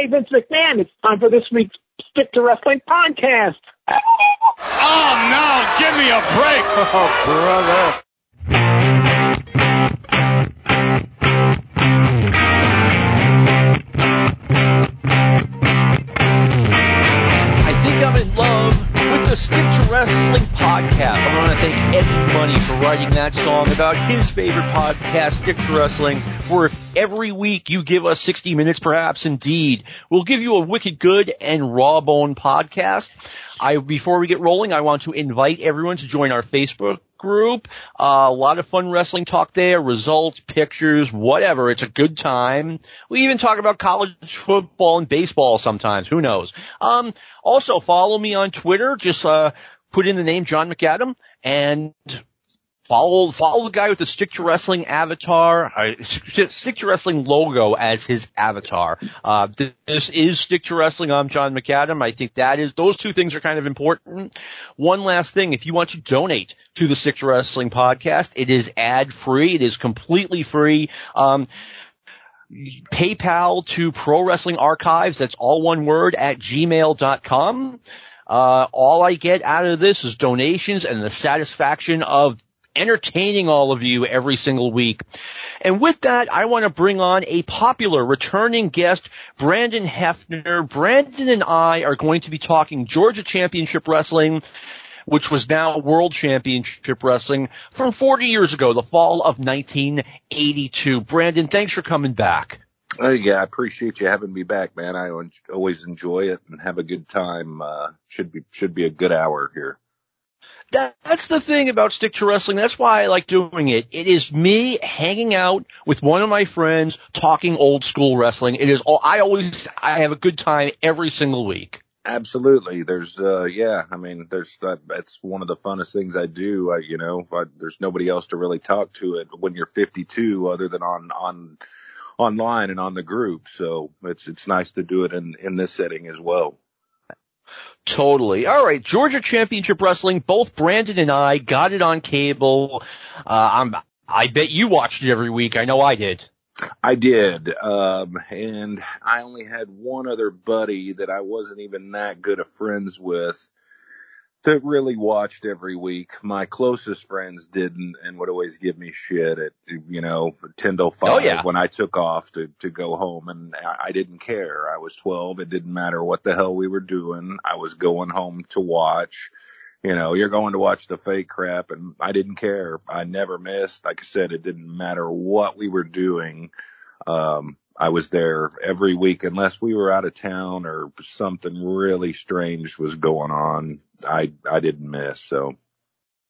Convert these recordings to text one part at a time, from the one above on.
Hey, Vince McMahon, it's time for this week's Stick to Wrestling podcast. Oh no, give me a break. Oh, brother. Wrestling podcast. I want to thank Eddie Money for writing that song about his favorite podcast, Stick to Wrestling, where if every week you give us 60 minutes, perhaps indeed, we'll give you a wicked good and raw bone podcast. I, before we get rolling, I want to invite everyone to join our Facebook group. Uh, a lot of fun wrestling talk there, results, pictures, whatever. It's a good time. We even talk about college football and baseball sometimes. Who knows? Um, also follow me on Twitter. Just, uh, put in the name John McAdam and follow follow the guy with the stick to wrestling avatar, uh, stick to wrestling logo as his avatar. Uh, th- this is stick to wrestling. I'm John McAdam. I think that is those two things are kind of important. One last thing, if you want to donate to the stick to wrestling podcast, it is ad free. It is completely free. Um, PayPal to Pro Wrestling Archives. That's all one word at gmail.com. Uh, all I get out of this is donations and the satisfaction of entertaining all of you every single week. And with that, I want to bring on a popular returning guest, Brandon Hefner. Brandon and I are going to be talking Georgia Championship Wrestling, which was now World Championship Wrestling from 40 years ago, the fall of 1982. Brandon, thanks for coming back. Oh yeah, I appreciate you having me back, man. I always enjoy it and have a good time. Uh, should be should be a good hour here. That, that's the thing about stick to wrestling. That's why I like doing it. It is me hanging out with one of my friends talking old school wrestling. It is all, I always, I have a good time every single week. Absolutely. There's uh yeah, I mean there's that that's one of the funnest things I do. I you know, I, there's nobody else to really talk to it when you're 52 other than on on online and on the group. So it's it's nice to do it in in this setting as well. Totally. All right. Georgia Championship Wrestling. Both Brandon and I got it on cable. Uh, I'm, I bet you watched it every week. I know I did. I did. Um, and I only had one other buddy that I wasn't even that good of friends with that really watched every week. My closest friends didn't and would always give me shit at, you know, 10 to 5 Oh, yeah. when I took off to, to go home and I, I didn't care. I was 12. It didn't matter what the hell we were doing. I was going home to watch. You know, you're going to watch the fake crap and I didn't care. I never missed. Like I said, it didn't matter what we were doing. Um, I was there every week unless we were out of town or something really strange was going on. I, I didn't miss. So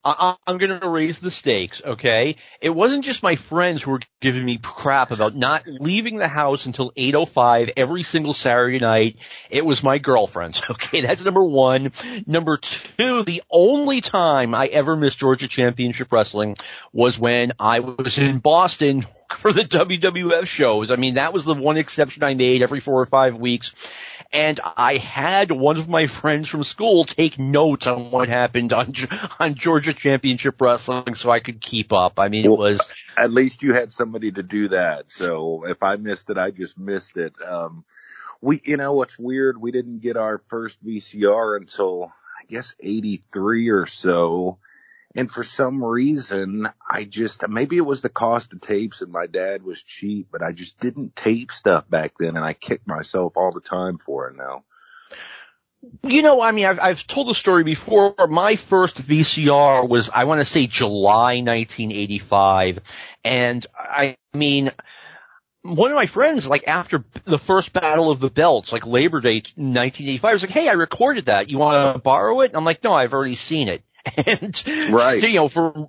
I, I'm going to raise the stakes, okay? It wasn't just my friends who were giving me crap about not leaving the house until 8.05 every single Saturday night. It was my girlfriends, okay? That's number one. Number two, the only time I ever missed Georgia Championship Wrestling was when I was in Boston for the WWF shows. I mean, that was the one exception I made every four or five weeks. And I had one of my friends from school take notes on what happened on, on Georgia Championship Wrestling so I could keep up. I mean, it was, at least you had somebody to do that. So if I missed it, I just missed it. Um, we, you know, what's weird? We didn't get our first VCR until I guess 83 or so. And for some reason, I just, maybe it was the cost of tapes and my dad was cheap, but I just didn't tape stuff back then and I kicked myself all the time for it now. you know, I mean, I've, I've told the story before. My first VCR was, I want to say July 1985. And I mean, one of my friends, like after the first battle of the belts, like Labor Day 1985, was like, Hey, I recorded that. You want to borrow it? I'm like, no, I've already seen it. And, Right. you know, for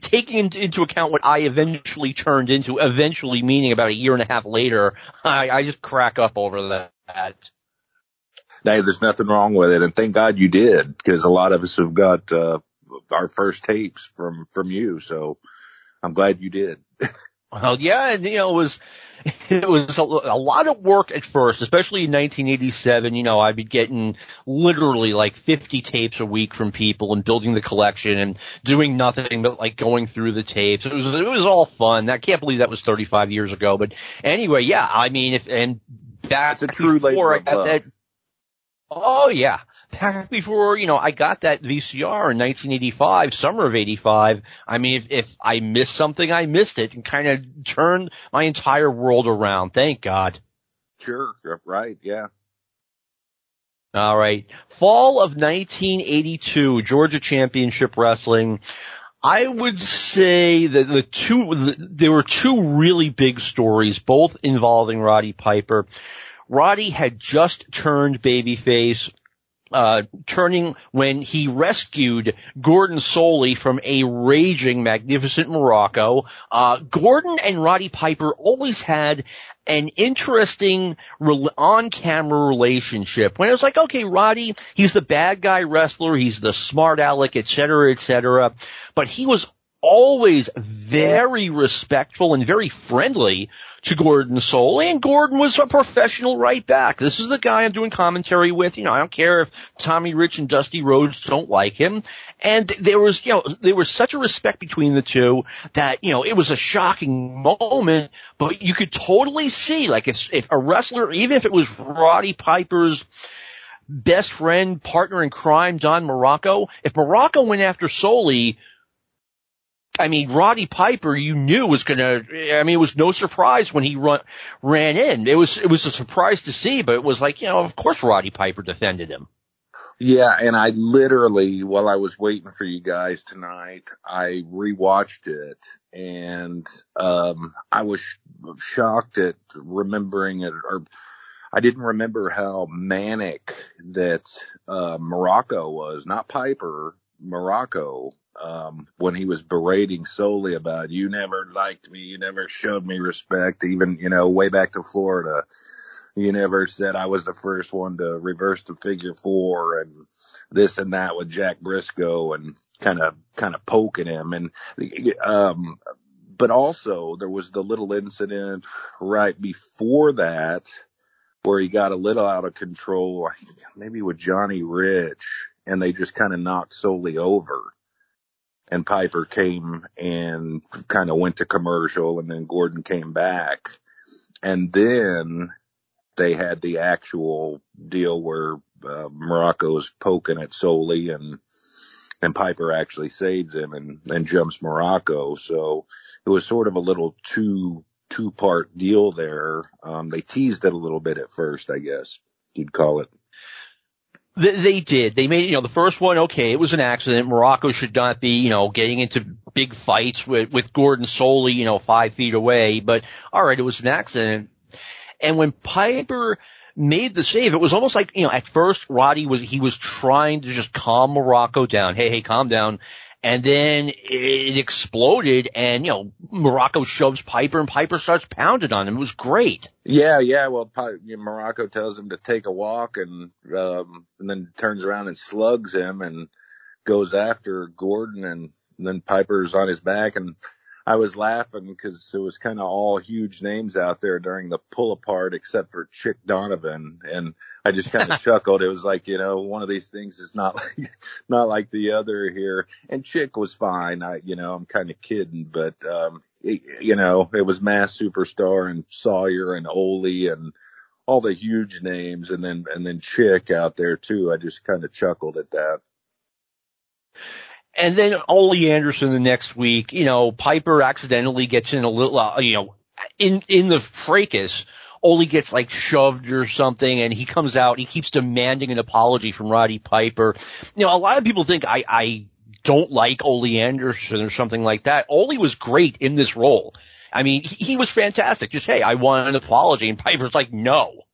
taking into account what I eventually turned into, eventually meaning about a year and a half later, I, I just crack up over that. Hey, there's nothing wrong with it. And thank God you did because a lot of us have got, uh, our first tapes from, from you. So I'm glad you did. Well, yeah, and, you know, it was, it was a, a lot of work at first, especially in 1987. You know, I'd be getting literally like 50 tapes a week from people and building the collection and doing nothing but like going through the tapes. It was, it was all fun. I can't believe that was 35 years ago. But anyway, yeah, I mean, if, and That's a true labor of that. love. Oh yeah. Back before, you know, I got that VCR in 1985, summer of 85. I mean, if, if I missed something, I missed it and kind of turned my entire world around. Thank God. Sure, right, yeah. All right. Fall of 1982, Georgia Championship Wrestling. I would say that the two, the, there were two really big stories, both involving Roddy Piper. Roddy had just turned babyface, uh, turning when he rescued Gordon Solie from a raging magnificent Muraco. Uh, Gordon and Roddy Piper always had an interesting re- on-camera relationship when it was like, okay, Roddy, he's the bad guy wrestler, he's the smart aleck, et cetera, et cetera, but he was always very respectful and very friendly to Gordon Solie, and Gordon was a professional right back. This is the guy I'm doing commentary with. You know, I don't care if Tommy Rich and Dusty Rhodes don't like him. And there was, you know, there was such a respect between the two that, you know, it was a shocking moment, but you could totally see, like, if, if a wrestler, even if it was Roddy Piper's best friend, partner in crime, Don Muraco, if Muraco went after Solie, I mean, Roddy Piper, you knew was gonna, I mean, it was no surprise when he run, ran in. It was, it was a surprise to see, but it was like, you know, of course Roddy Piper defended him. Yeah, and I literally, while I was waiting for you guys tonight, I rewatched it and, um, I was sh- shocked at remembering it or I didn't remember how manic that, uh, Muraco was, not Piper, Muraco, um, when he was berating Solie about, you never liked me, you never showed me respect, even, you know, way back to Florida. You never said I was the first one to reverse the figure four and this and that with Jack Brisco and kind of, kind of poking him. And, um, but also there was the little incident right before that where he got a little out of control, maybe with Johnny Rich and they just kind of knocked Solie over. And Piper came and kind of went to commercial and then Gordon came back. And then they had the actual deal where uh, Muraco's poking at Solie and and Piper actually saves him and and jumps Muraco. So it was sort of a little two two part deal there. Um, they teased it a little bit at first, I guess you'd call it. They, they did. They made, you know, the first one, okay, it was an accident. Muraco should not be, you know, getting into big fights with, with Gordon Solie, you know, five feet away. But all right, it was an accident. And when Piper made the save, it was almost like, you know, at first Roddy was, he was trying to just calm Muraco down. Hey, hey, calm down. And then it exploded and, you know, Muraco shoves Piper and Piper starts pounding on him. It was great. Yeah, yeah. Well, Muraco tells him to take a walk and, um, and then turns around and slugs him and goes after Gordon and then Piper's on his back and I was laughing because it was kind of all huge names out there during the pull apart except for Chick Donovan. And I just kind of chuckled. It was like, you know, one of these things is not like, not like the other here. And Chick was fine. I, you know, I'm kind of kidding, but, um, it, you know, it was Masked Superstar and Sawyer and Ole and all the huge names and then, and then Chick out there too. I just kind of chuckled at that. And then Ole Anderson the next week, you know, Piper accidentally gets in a little, uh, you know, in, in the fracas, Ole gets like shoved or something and he comes out, he keeps demanding an apology from Roddy Piper. You know, a lot of people think I, I don't like Ole Anderson or something like that. Ole was great in this role. I mean, he, he was fantastic. Just, hey, I want an apology. And Piper's like, no.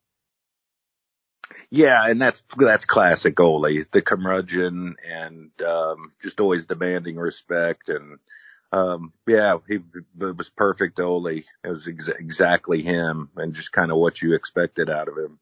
Yeah, and that's that's classic Ole, the curmudgeon and um just always demanding respect and um yeah, he it was perfect Ole. It was ex- exactly him and just kind of what you expected out of him.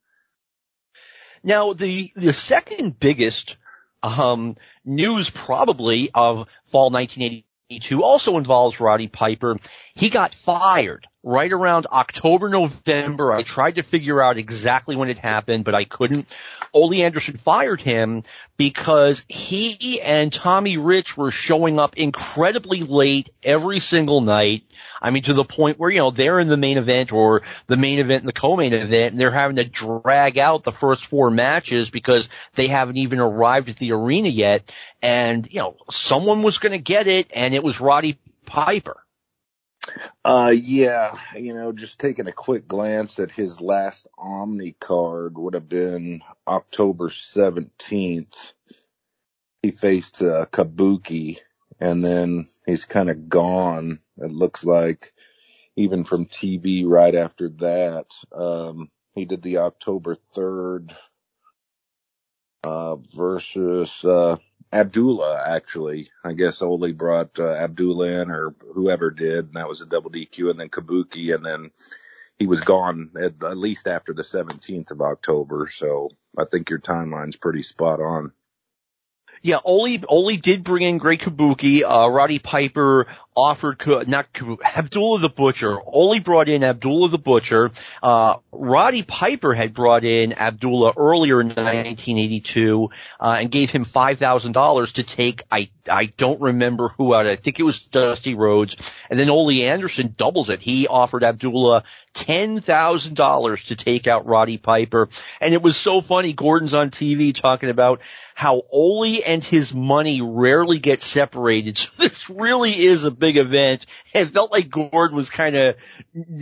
Now, the, the second biggest, um, news probably of fall 1982 also involves Roddy Piper. He got fired right around October, November. I tried to figure out exactly when it happened, but I couldn't. Ole Anderson fired him because he and Tommy Rich were showing up incredibly late every single night. I mean, to the point where, you know, they're in the main event or the main event and the co-main event and they're having to drag out the first four matches because they haven't even arrived at the arena yet. And, you know, someone was going to get it and it was Roddy Piper. Uh, yeah, you know, just taking a quick glance at his last Omni card would have been October 17th. He faced uh, Kabuki and then he's kind of gone. It looks like even from TV right after that. Um, he did the October 3rd, uh, versus, uh, Abdullah, actually. I guess Ole brought uh, Abdullah in or whoever did, and that was a double DQ, and then Kabuki, and then he was gone at, at least after the 17th of October. So I think your timeline's pretty spot on. Yeah, Ole, Ole did bring in Great Kabuki. Uh, Roddy Piper offered, not Abdullah the Butcher. Ole brought in Abdullah the Butcher. Uh, Roddy Piper had brought in Abdullah earlier in 1982, uh, and gave him $5,000 to take, I, I don't remember who out. I think it was Dusty Rhodes. And then Ole Anderson doubles it. He offered Abdullah $10,000 to take out Roddy Piper. And it was so funny. Gordon's on TV talking about how Ole and his money rarely get separated. So this really is a big event. It felt like Gordon was kind of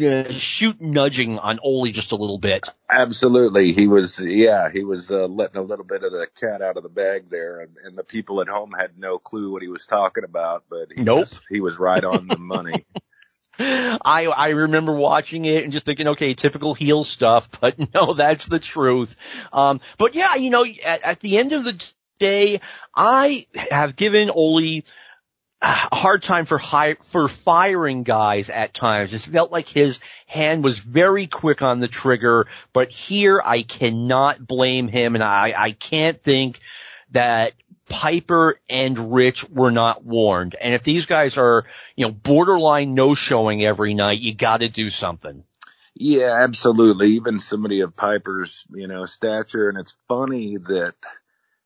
uh, shoot nudging on Ole just a little bit. Absolutely. He was, yeah, he was uh, letting a little bit of the cat out of the bag there and, and the people at home had no clue what he was talking about, but he, nope. was, he was right on the money. I I remember watching it and just thinking, okay, typical heel stuff, but no, that's the truth. Um, but yeah, you know, at, at the end of the day, I have given Ole a hard time for high, for firing guys at times. It felt like his hand was very quick on the trigger, but here I cannot blame him and I, I can't think that Piper and Rich were not warned. And if these guys are, you know, borderline no showing every night, you gotta do something. Yeah, absolutely. Even somebody of Piper's, you know, stature. And it's funny that,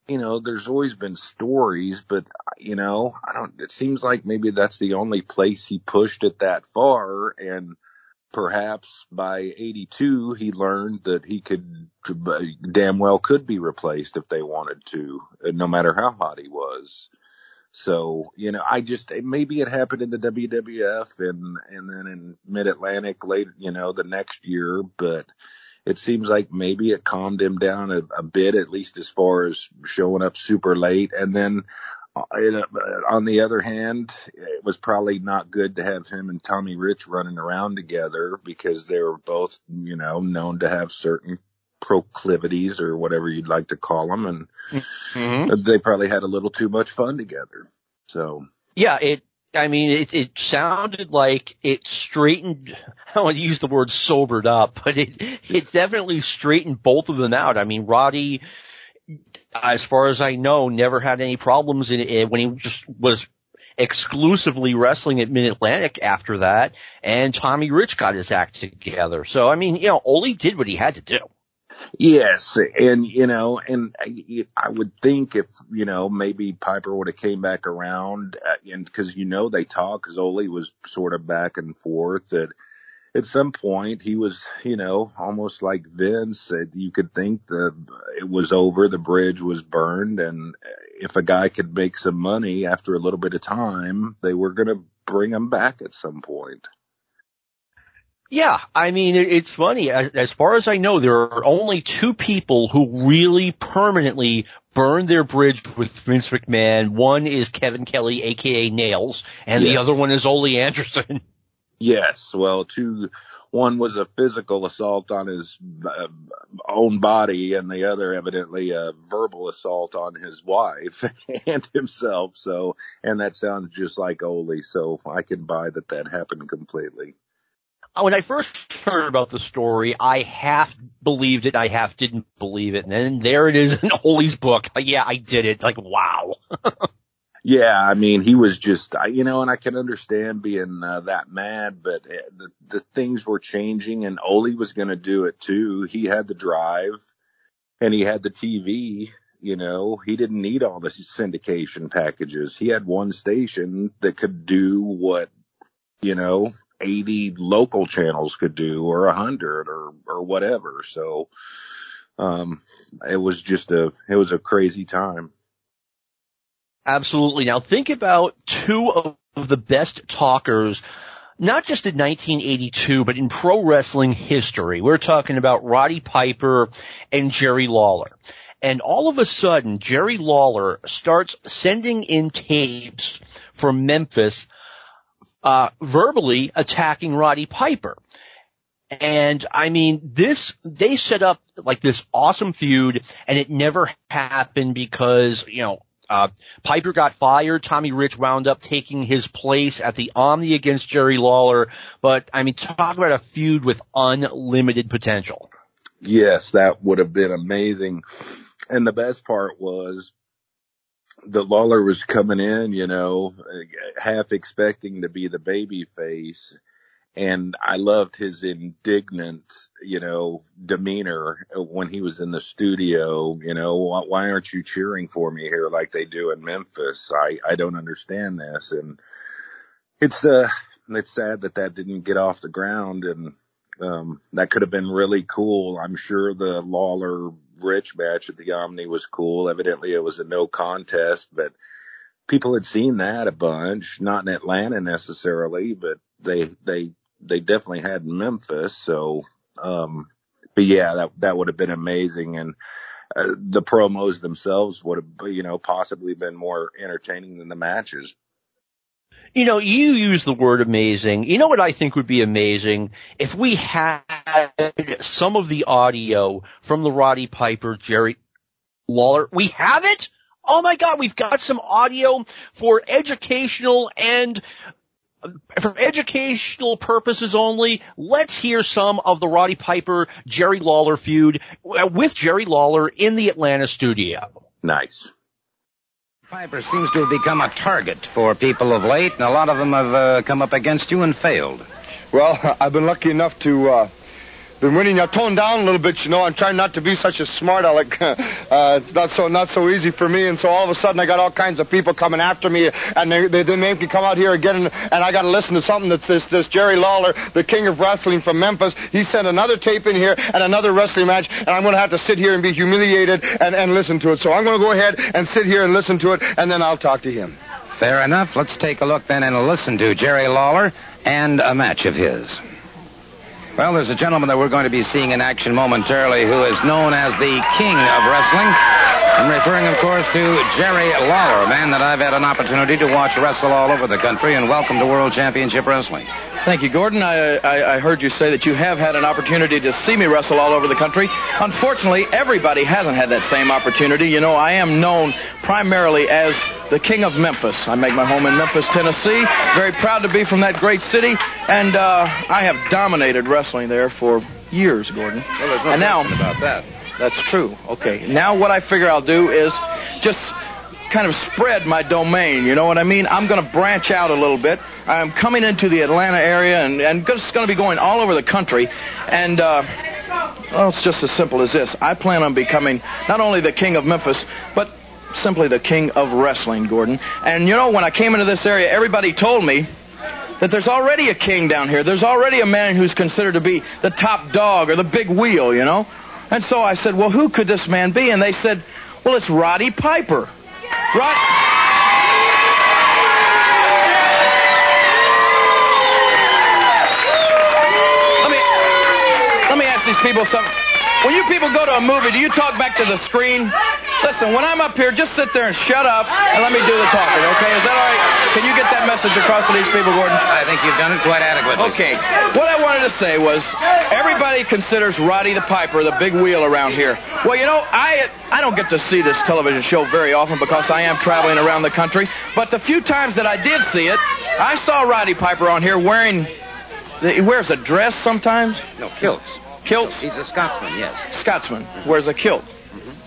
you know, there's always been stories, but, you know, I don't, it seems like maybe that's the only place he pushed it that far. And, perhaps by 82 he learned that he could damn well could be replaced if they wanted to, uh, no matter how hot he was. So, you know, I just, maybe it happened in the WWF and, and then in mid Atlantic late, you know, the next year, but it seems like maybe it calmed him down a, a bit, at least as far as showing up super late. And then uh, on the other hand, it was probably not good to have him and Tommy Rich running around together because they were both, you know, known to have certain proclivities or whatever you'd like to call them. And mm-hmm. they probably had a little too much fun together. So. Yeah, it, I mean, it, it sounded like it straightened, I don't want to use the word sobered up, but it, it definitely straightened both of them out. I mean, Roddy, as far as I know, never had any problems in when he just was exclusively wrestling at Mid Atlantic after that, and Tommy Rich got his act together. So I mean, you know, Ole did what he had to do. Yes, and you know, and I I would think if you know maybe Piper would have came back around, uh, and because you know they talk, because was sort of back and forth that at some point he was, you know, almost like Vince. Said you could think the it was over, the bridge was burned, and if a guy could make some money after a little bit of time, they were going to bring him back at some point. Yeah, I mean, it's funny. As far as I know, there are only two people who really permanently burned their bridge with Vince McMahon. One is Kevin Kelly, aka Nailz, and yes. the other one is Ole Anderson. Yes, well, two, one was a physical assault on his uh, own body, and the other evidently a verbal assault on his wife and himself. So, and that sounds just like Ole, so I can buy that that happened completely. When I first heard about the story, I half believed it, I half didn't believe it, and then there it is in Ole's book. Yeah, I did it. Like, wow. Yeah, I mean, he was just, you know, and I can understand being uh, that mad, but uh, the the things were changing, and Ole was going to do it too. He had the drive, and he had the TV. You know, he didn't need all the syndication packages. He had one station that could do what, you know, 80 local channels could do, or a hundred, or or whatever. So, um, it was just a it was a crazy time. Absolutely. Now think about two of the best talkers, not just in 1982, but in pro wrestling history. We're talking about Roddy Piper and Jerry Lawler. And all of a sudden, Jerry Lawler starts sending in tapes from Memphis, uh, verbally attacking Roddy Piper. And I mean, this, they set up like this awesome feud and it never happened because, you know, uh, Piper got fired. Tommy Rich wound up taking his place at the Omni against Jerry Lawler. But I mean, talk about a feud with unlimited potential. Yes, that would have been amazing. And the best part was the Lawler was coming in, you know, half expecting to be the baby face and I loved his indignant, you know, demeanor when he was in the studio. You know, why aren't you cheering for me here like they do in Memphis? I I don't understand this, and it's uh it's sad that that didn't get off the ground, and um that could have been really cool. I'm sure the Lawler Rich match at the Omni was cool. Evidently, it was a no contest, but people had seen that a bunch, not in Atlanta necessarily, but they they they definitely had Memphis. So, um, but yeah, that that would have been amazing, and uh, the promos themselves would have, you know, possibly been more entertaining than the matches. You know, you use the word amazing. You know what I think would be amazing if we had some of the audio from the Roddy Piper, Jerry Lawler. We have it. Oh my God, we've got some audio for educational and for educational purposes only, let's hear some of the Roddy Piper Jerry Lawler feud uh, with Jerry Lawler in the Atlanta studio. Nice. Piper seems to have become a target for people of late, and a lot of them have uh, come up against you and failed. Well, I've been lucky enough to uh, been winning. I toned down a little bit, you know. I'm trying not to be such a smart aleck. Uh, it's not so not so easy for me, and so all of a sudden I got all kinds of people coming after me, and they they, they make me come out here again, and, and I got to listen to something that's this this Jerry Lawler, the king of wrestling from Memphis. He sent another tape in here and another wrestling match, and I'm going to have to sit here and be humiliated and and listen to it. So I'm going to go ahead and sit here and listen to it, and then I'll talk to him. Fair enough. Let's take a look then and listen to Jerry Lawler and a match of his. Well, there's a gentleman that we're going to be seeing in action momentarily who is known as the King of Wrestling. I'm referring, of course, to Jerry Lawler, a man that I've had an opportunity to watch wrestle all over the country, and welcome to World Championship Wrestling. Thank you, Gordon. I, I, I, heard you say that you have had an opportunity to see me wrestle all over the country. Unfortunately, everybody hasn't had that same opportunity. You know, I am known primarily as the King of Memphis. I make my home in Memphis, Tennessee. Very proud to be from that great city, and uh, I have dominated wrestling there for years, Gordon. Well, there's no and now, about that. That's true. Okay. Now what I figure I'll do is just kind of spread my domain. You know what I mean? I'm going to branch out a little bit. I'm coming into the Atlanta area and, and just going to be going all over the country. And, uh, well, it's just as simple as this. I plan on becoming not only the king of Memphis, but simply the king of wrestling, Gordon. And you know, when I came into this area, everybody told me that there's already a king down here. There's already a man who's considered to be the top dog or the big wheel, you know? And so I said, well, who could this man be? And they said, well, it's Roddy Piper. Right? Let me let me ask these people something. When you people go to a movie, do you talk back to the screen? Listen, when I'm up here, just sit there and shut up and let me do the talking, okay? Is that all right? Can you get that message across to these people, Gordon? I think you've done it quite adequately. Okay. What I wanted to say was, everybody considers Roddy the Piper the big wheel around here. Well, you know, I I don't get to see this television show very often because I am traveling around the country. But the few times that I did see it, I saw Roddy Piper on here wearing. He wears a dress sometimes. No, kilts. Kilts. He's a Scotsman, yes. Scotsman wears a kilt,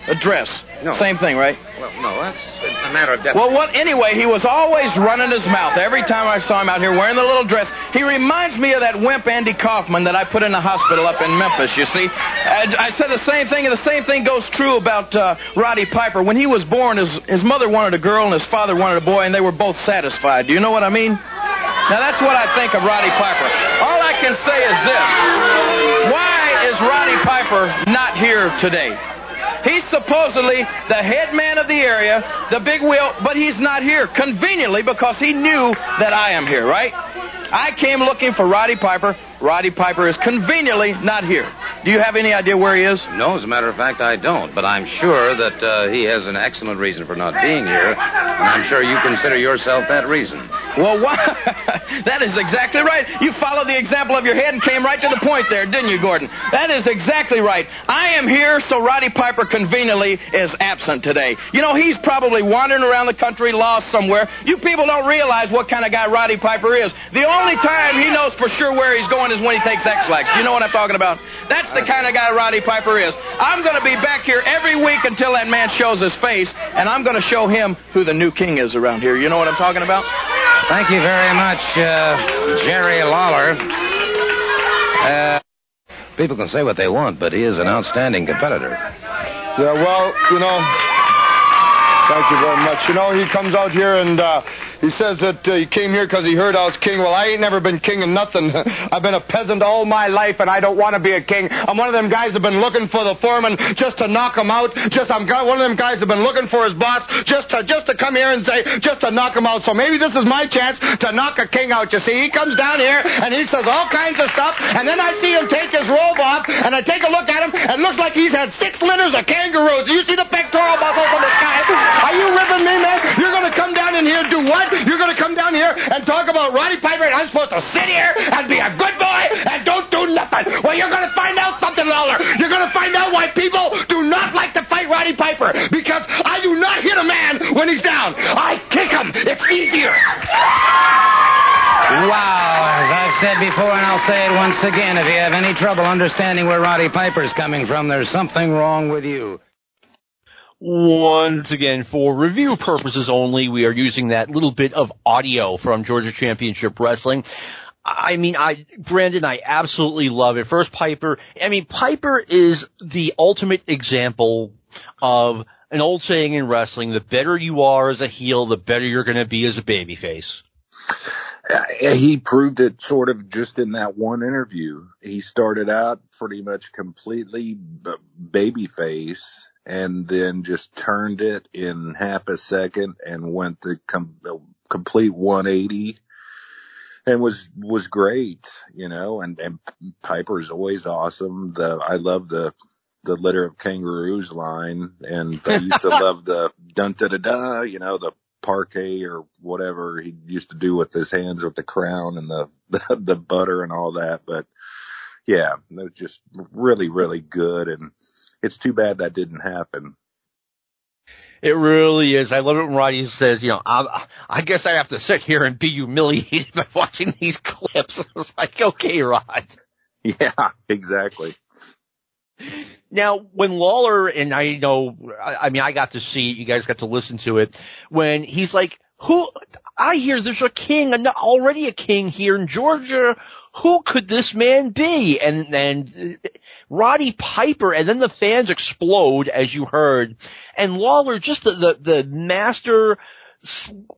a dress. No. Same thing, right? Well, no, that's a matter of Well, what? Anyway, he was always running his mouth every time I saw him out here wearing the little dress. He reminds me of that wimp Andy Kaufman that I put in the hospital up in Memphis. You see, I, I said the same thing, and the same thing goes true about uh, Roddy Piper. When he was born, his his mother wanted a girl and his father wanted a boy, and they were both satisfied. Do you know what I mean? Now that's what I think of Roddy Piper. All I can say is this: Why is Roddy Piper not here today? He's supposedly the head man of the area, the big wheel, but he's not here conveniently because he knew that I am here, right? I came looking for Roddy Piper. Roddy Piper is conveniently not here. Do you have any idea where he is? No, as a matter of fact, I don't. But I'm sure that uh, he has an excellent reason for not being here, and I'm sure you consider yourself that reason. Well, why? that is exactly right. You followed the example of your head and came right to the point there, didn't you, Gordon? That is exactly right. I am here, so Roddy Piper conveniently is absent today. You know, he's probably wandering around the country lost somewhere. You people don't realize what kind of guy Roddy Piper is. The only time he knows for sure where he's going is when he takes Ex-Lax. You know what I'm talking about? That's the kind of guy Roddy Piper is. I'm going to be back here every week until that man shows his face, and I'm going to show him who the new king is around here. You know what I'm talking about? Thank you very much, uh, Jerry Lawler. Uh, people can say what they want, but he is an outstanding competitor. Yeah, well, you know, thank you very much. You know, he comes out here and uh, he says that uh, he came here because he heard I was king. Well, I ain't never been king of nothing. I've been a peasant all my life, and I don't want to be a king. I'm one of them guys that have been looking for the foreman just to knock him out. Just I'm one of them guys that have been looking for his boss just to just to come here and say just to knock him out. So maybe this is my chance to knock a king out. You see, he comes down here and he says all kinds of stuff, and then I see him take his robe off, and I take a look at him, and it looks like he's had six litters of kangaroos. Do you see the pectoral muscles on this guy? Are you ripping me, man? You're going to come down in here do what? You're going to come down here and talk about Roddy Piper, and I'm supposed to sit here and be a good boy and don't do nothing. Well, you're going to find out something, Lawler. You're going to find out why people do not like to fight Roddy Piper because I do not hit a man when he's down. I kick him. It's easier. Wow, as I've said before, and I'll say it once again, if you have any trouble understanding where Roddy Piper's coming from, there's something wrong with you. Once again, for review purposes only, we are using that little bit of audio from Georgia Championship Wrestling. I mean, I, Brandon, I absolutely love it. First Piper, I mean, Piper is the ultimate example of an old saying in wrestling, the better you are as a heel, the better you're gonna be as a babyface. He proved it sort of just in that one interview. He started out pretty much completely babyface and then just turned it in half a second and went the com- complete 180 and was was great, you know. And and Piper's always awesome. The I love the the litter of kangaroos line, and I used to love the dun da da da, you know, the parquet or whatever he used to do with his hands with the crown and the the, the butter and all that. But yeah, it was just really really good, and it's too bad that didn't happen. It really is. I love it when Roddy says, you know, I, I guess I have to sit here and be humiliated by watching these clips. I was like, okay, Rod. Yeah, exactly. Now, when Lawler, and I know, I, I mean, I got to see it, you guys got to listen to it, when he's like, who, I hear there's a king, already a king here in Georgia. Who could this man be? And then Roddy Piper, and then the fans explode, as you heard. And Lawler, just the, the, the master,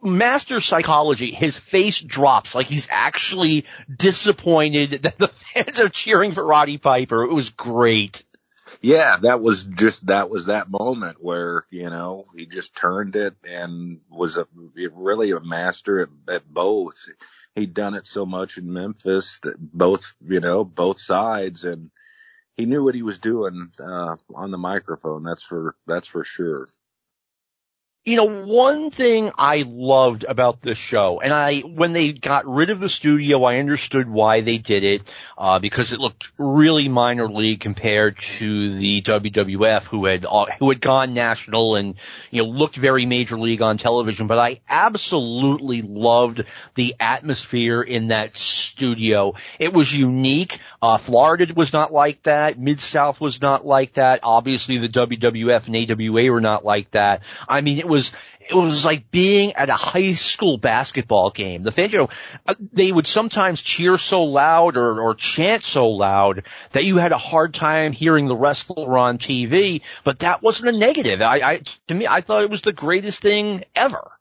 master psychology, his face drops like he's actually disappointed that the fans are cheering for Roddy Piper. It was great. Yeah, that was just, that was that moment where, you know, he just turned it and was a, really a master at, at both. He'd done it so much in Memphis that both, you know, both sides and he knew what he was doing, uh, on the microphone. That's for, that's for sure. You know, one thing I loved about this show, and I, when they got rid of the studio, I understood why they did it, uh, because it looked really minor league compared to the WWF who had, uh, who had gone national and, you know, looked very major league on television, but I absolutely loved the atmosphere in that studio. It was unique. Uh, Florida was not like that. Mid-South was not like that. Obviously the WWF and AWA were not like that. I mean, it was, it was like being at a high school basketball game. The fans, you know, uh, they would sometimes cheer so loud or, or chant so loud that you had a hard time hearing the wrestler on TV, but that wasn't a negative. I, I, to me, I thought it was the greatest thing ever.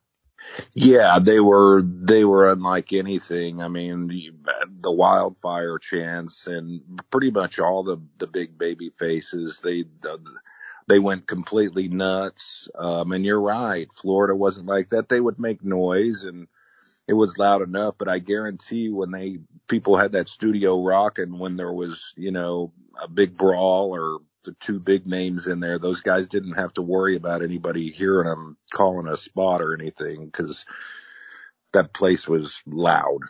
Yeah, they were they were unlike anything. I mean, the wildfire chants and pretty much all the the big baby faces. They the, they went completely nuts. Um, and you're right, Florida wasn't like that. They would make noise and it was loud enough, but I guarantee when they people had that studio rock and when there was you know a big brawl or the two big names in there, those guys didn't have to worry about anybody hearing them calling a spot or anything because that place was loud.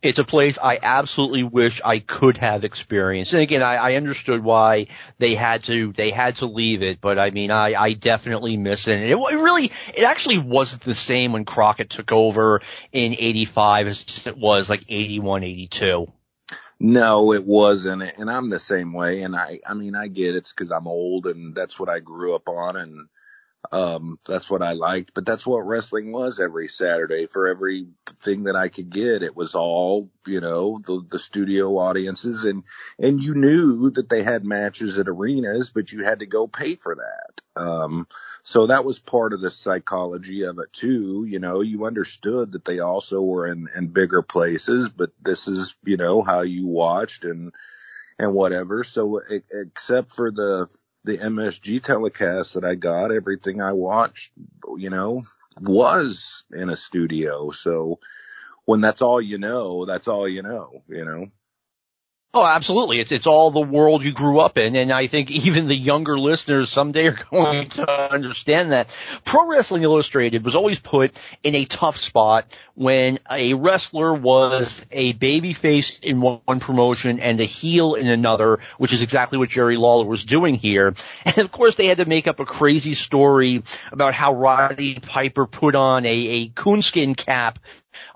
It's a place I absolutely wish I could have experienced. And again, I, I understood why they had to, they had to leave it, but I mean, I, I definitely miss it. And it, it really, it actually wasn't the same when Crockett took over in 85 as it was like 81, 82. No, it wasn't. And I'm the same way. And I, I mean, I get it's cause I'm old and that's what I grew up on. And, um, that's what I liked, but that's what wrestling was every Saturday for everything that I could get. It was all, you know, the, the studio audiences and, and you knew that they had matches at arenas, but you had to go pay for that. Um, so that was part of the psychology of it too. You know, you understood that they also were in, in bigger places, but this is, you know, how you watched and, and whatever. So except for the, the MSG telecast that I got, everything I watched, you know, was in a studio. So when that's all you know, that's all you know, you know. Oh, absolutely. It's, it's all the world you grew up in. And I think even the younger listeners someday are going to understand that. Pro Wrestling Illustrated was always put in a tough spot when a wrestler was a babyface in one promotion and a heel in another, which is exactly what Jerry Lawler was doing here. And of course they had to make up a crazy story about how Roddy Piper put on a, a coonskin cap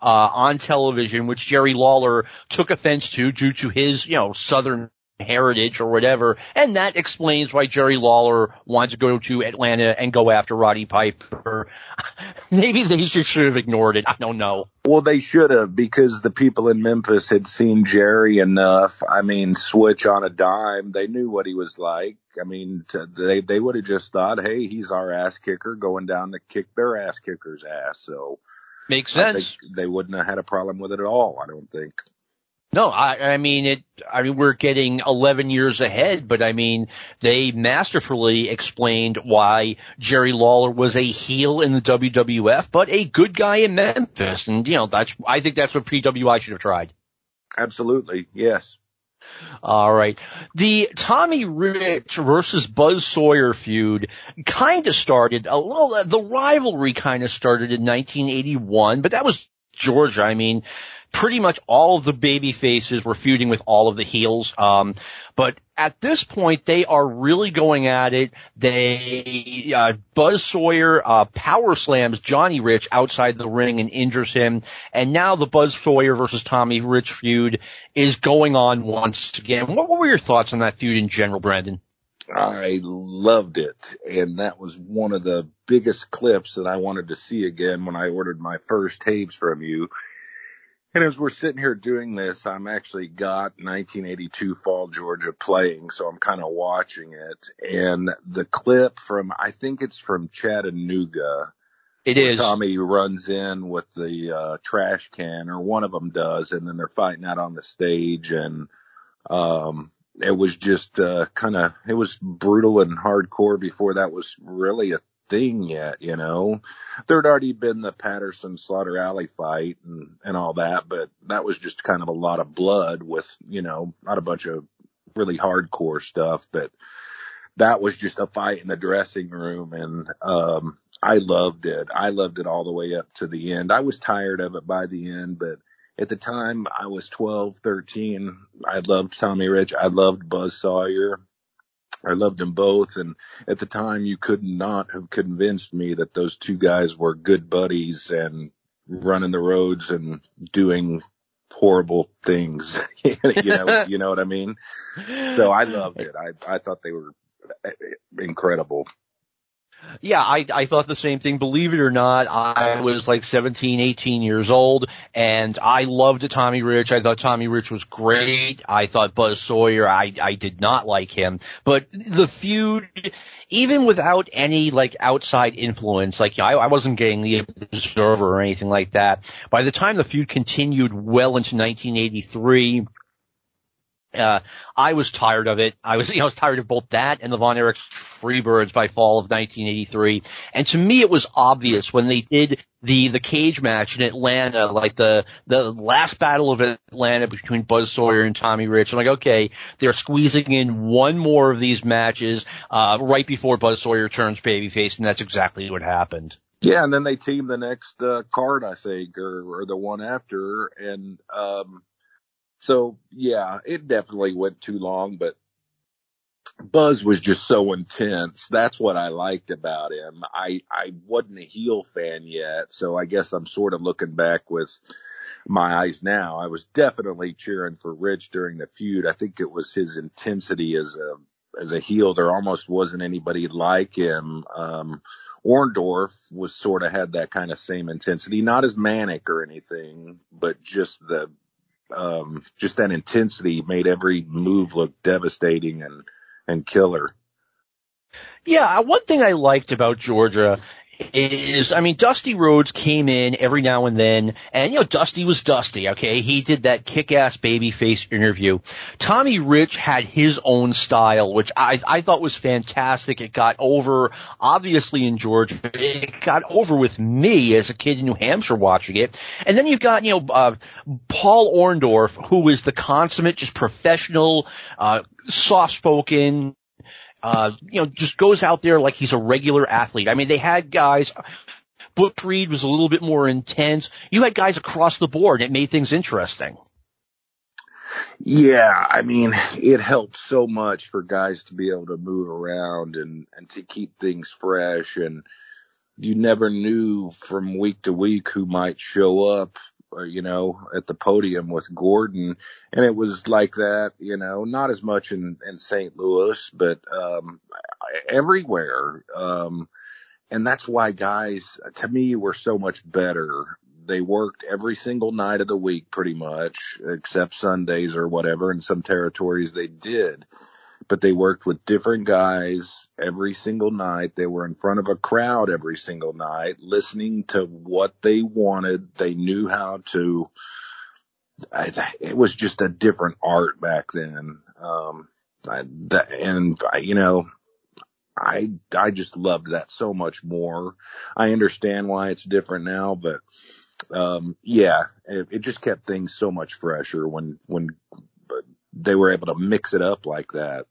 uh, on television, which Jerry Lawler took offense to due to his, you know, Southern heritage or whatever, and that explains why Jerry Lawler wanted to go to Atlanta and go after Roddy Piper. Maybe they should, should have ignored it. I don't know. Well, they should have because the people in Memphis had seen Jerry enough. I mean, switch on a dime. They knew what he was like. I mean, to, they they would have just thought, hey, he's our ass kicker going down to kick their ass kicker's ass. So Makes sense. they wouldn't have had a problem with it at all. I don't think. No, I, I mean it. I mean we're getting 11 years ahead, but I mean they masterfully explained why Jerry Lawler was a heel in the WWF, but a good guy in Memphis, and you know that's. I think that's what PWI should have tried. Absolutely, yes. All right. The Tommy Rich versus Buzz Sawyer feud kind of started, a little, the rivalry kind of started in 1981, but that was Georgia. I mean, pretty much all of the baby faces were feuding with all of the heels. Um, but at this point, they are really going at it. They, uh, Buzz Sawyer, uh, power slams Johnny Rich outside the ring and injures him. And now the Buzz Sawyer versus Tommy Rich feud is going on once again. What, what were your thoughts on that feud in general, Brandon? I loved it. And that was one of the biggest clips that I wanted to see again when I ordered my first tapes from you and as we're sitting here doing this, I'm actually got 1982 Fall Georgia playing, so I'm kind of watching it. And the clip from, I think it's from Chattanooga. It is. Tommy runs in with the uh, trash can, or one of them does, and then they're fighting out on the stage, and um, it was just uh, kind of, it was brutal and hardcore before that was really a thing yet, you know. There'd already been the Patterson Slaughter Alley fight and, and all that, but that was just kind of a lot of blood with, you know, not a bunch of really hardcore stuff, but that was just a fight in the dressing room and, um, I loved it. I loved it all the way up to the end. I was tired of it by the end, but at the time I was 12, 13. I loved Tommy Rich. I loved Buzz Sawyer. I loved them both. And at the time you could not have convinced me that those two guys were good buddies and running the roads and doing horrible things. you know, you know what I mean? So I loved it. I, I thought they were eh, eh, incredible. Yeah, I, I thought the same thing. Believe it or not, I was like 17, 18 years old and I loved Tommy Rich. I thought Tommy Rich was great. I thought Buzz Sawyer, I, I did not like him, but the feud, even without any like outside influence, like I, I wasn't getting the observer or anything like that. By the time the feud continued well into 1983, uh, I was tired of it. I was, you know, I was tired of both that and the Von Erichs Freebirds by fall of 1983. And to me, it was obvious when they did the, the cage match in Atlanta, like the, the last battle of Atlanta between Buzz Sawyer and Tommy Rich. I'm like, okay, they're squeezing in one more of these matches, uh, right before Buzz Sawyer turns babyface. And that's exactly what happened. Yeah, and then they team the next uh, card, I think, or, or the one after, and um, so yeah, it definitely went too long, but Buzz was just so intense. That's what I liked about him. I, I wasn't a heel fan yet, so I guess I'm sort of looking back with my eyes now. I was definitely cheering for Rich during the feud. I think it was his intensity as a, as a heel. There almost wasn't anybody like him. Um, Orndorff was sort of had that kind of same intensity, not as manic or anything, but just the um, just that intensity made every move look devastating and, and killer. Yeah, one thing I liked about Georgia is, I mean, Dusty Rhodes came in every now and then, and you know, Dusty was Dusty, okay? He did that kick-ass babyface interview. Tommy Rich had his own style, which I, I thought was fantastic. It got over, obviously in Georgia, it got over with me as a kid in New Hampshire watching it. And then you've got, you know, uh, Paul Orndorff, who is the consummate, just professional, uh, soft-spoken, uh, you know, just goes out there like he's a regular athlete. I mean, they had guys, Butch Reed was a little bit more intense. You had guys across the board. It made things interesting. Yeah, I mean, it helped so much for guys to be able to move around and, and to keep things fresh. And you never knew from week to week who might show up you know, at the podium with Gordon. And it was like that, you know, not as much in, in St. Louis, but, um, everywhere. Um, and that's why guys, to me, were so much better. They worked every single night of the week pretty much, except Sundays or whatever. In some territories they did but they worked with different guys every single night. They were in front of a crowd every single night, listening to what they wanted. They knew how to. I, it was just a different art back then. Um, I, that, and I, you know, I I just loved that so much more. I understand why it's different now, but um, yeah, it, it just kept things so much fresher when when they were able to mix it up like that.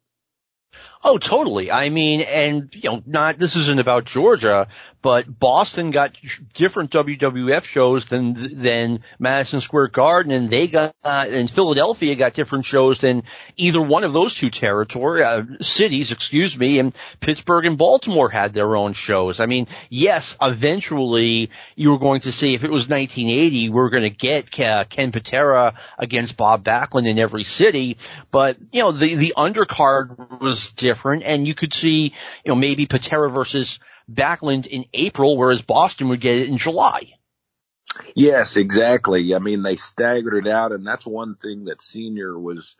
Oh, totally. I mean, and you know, not this isn't about Georgia, but Boston got different WWF shows than than Madison Square Garden, and they got uh, and Philadelphia got different shows than either one of those two territory uh, cities, excuse me, and Pittsburgh and Baltimore had their own shows. I mean, yes, eventually you were going to see if it was 1980, we are going to get Ken Patera against Bob Backlund in every city, but you know, the the undercard was different, and you could see, you know, maybe Patera versus Backlund in April, whereas Boston would get it in July. Yes, exactly. I mean, they staggered it out, and that's one thing that Senior was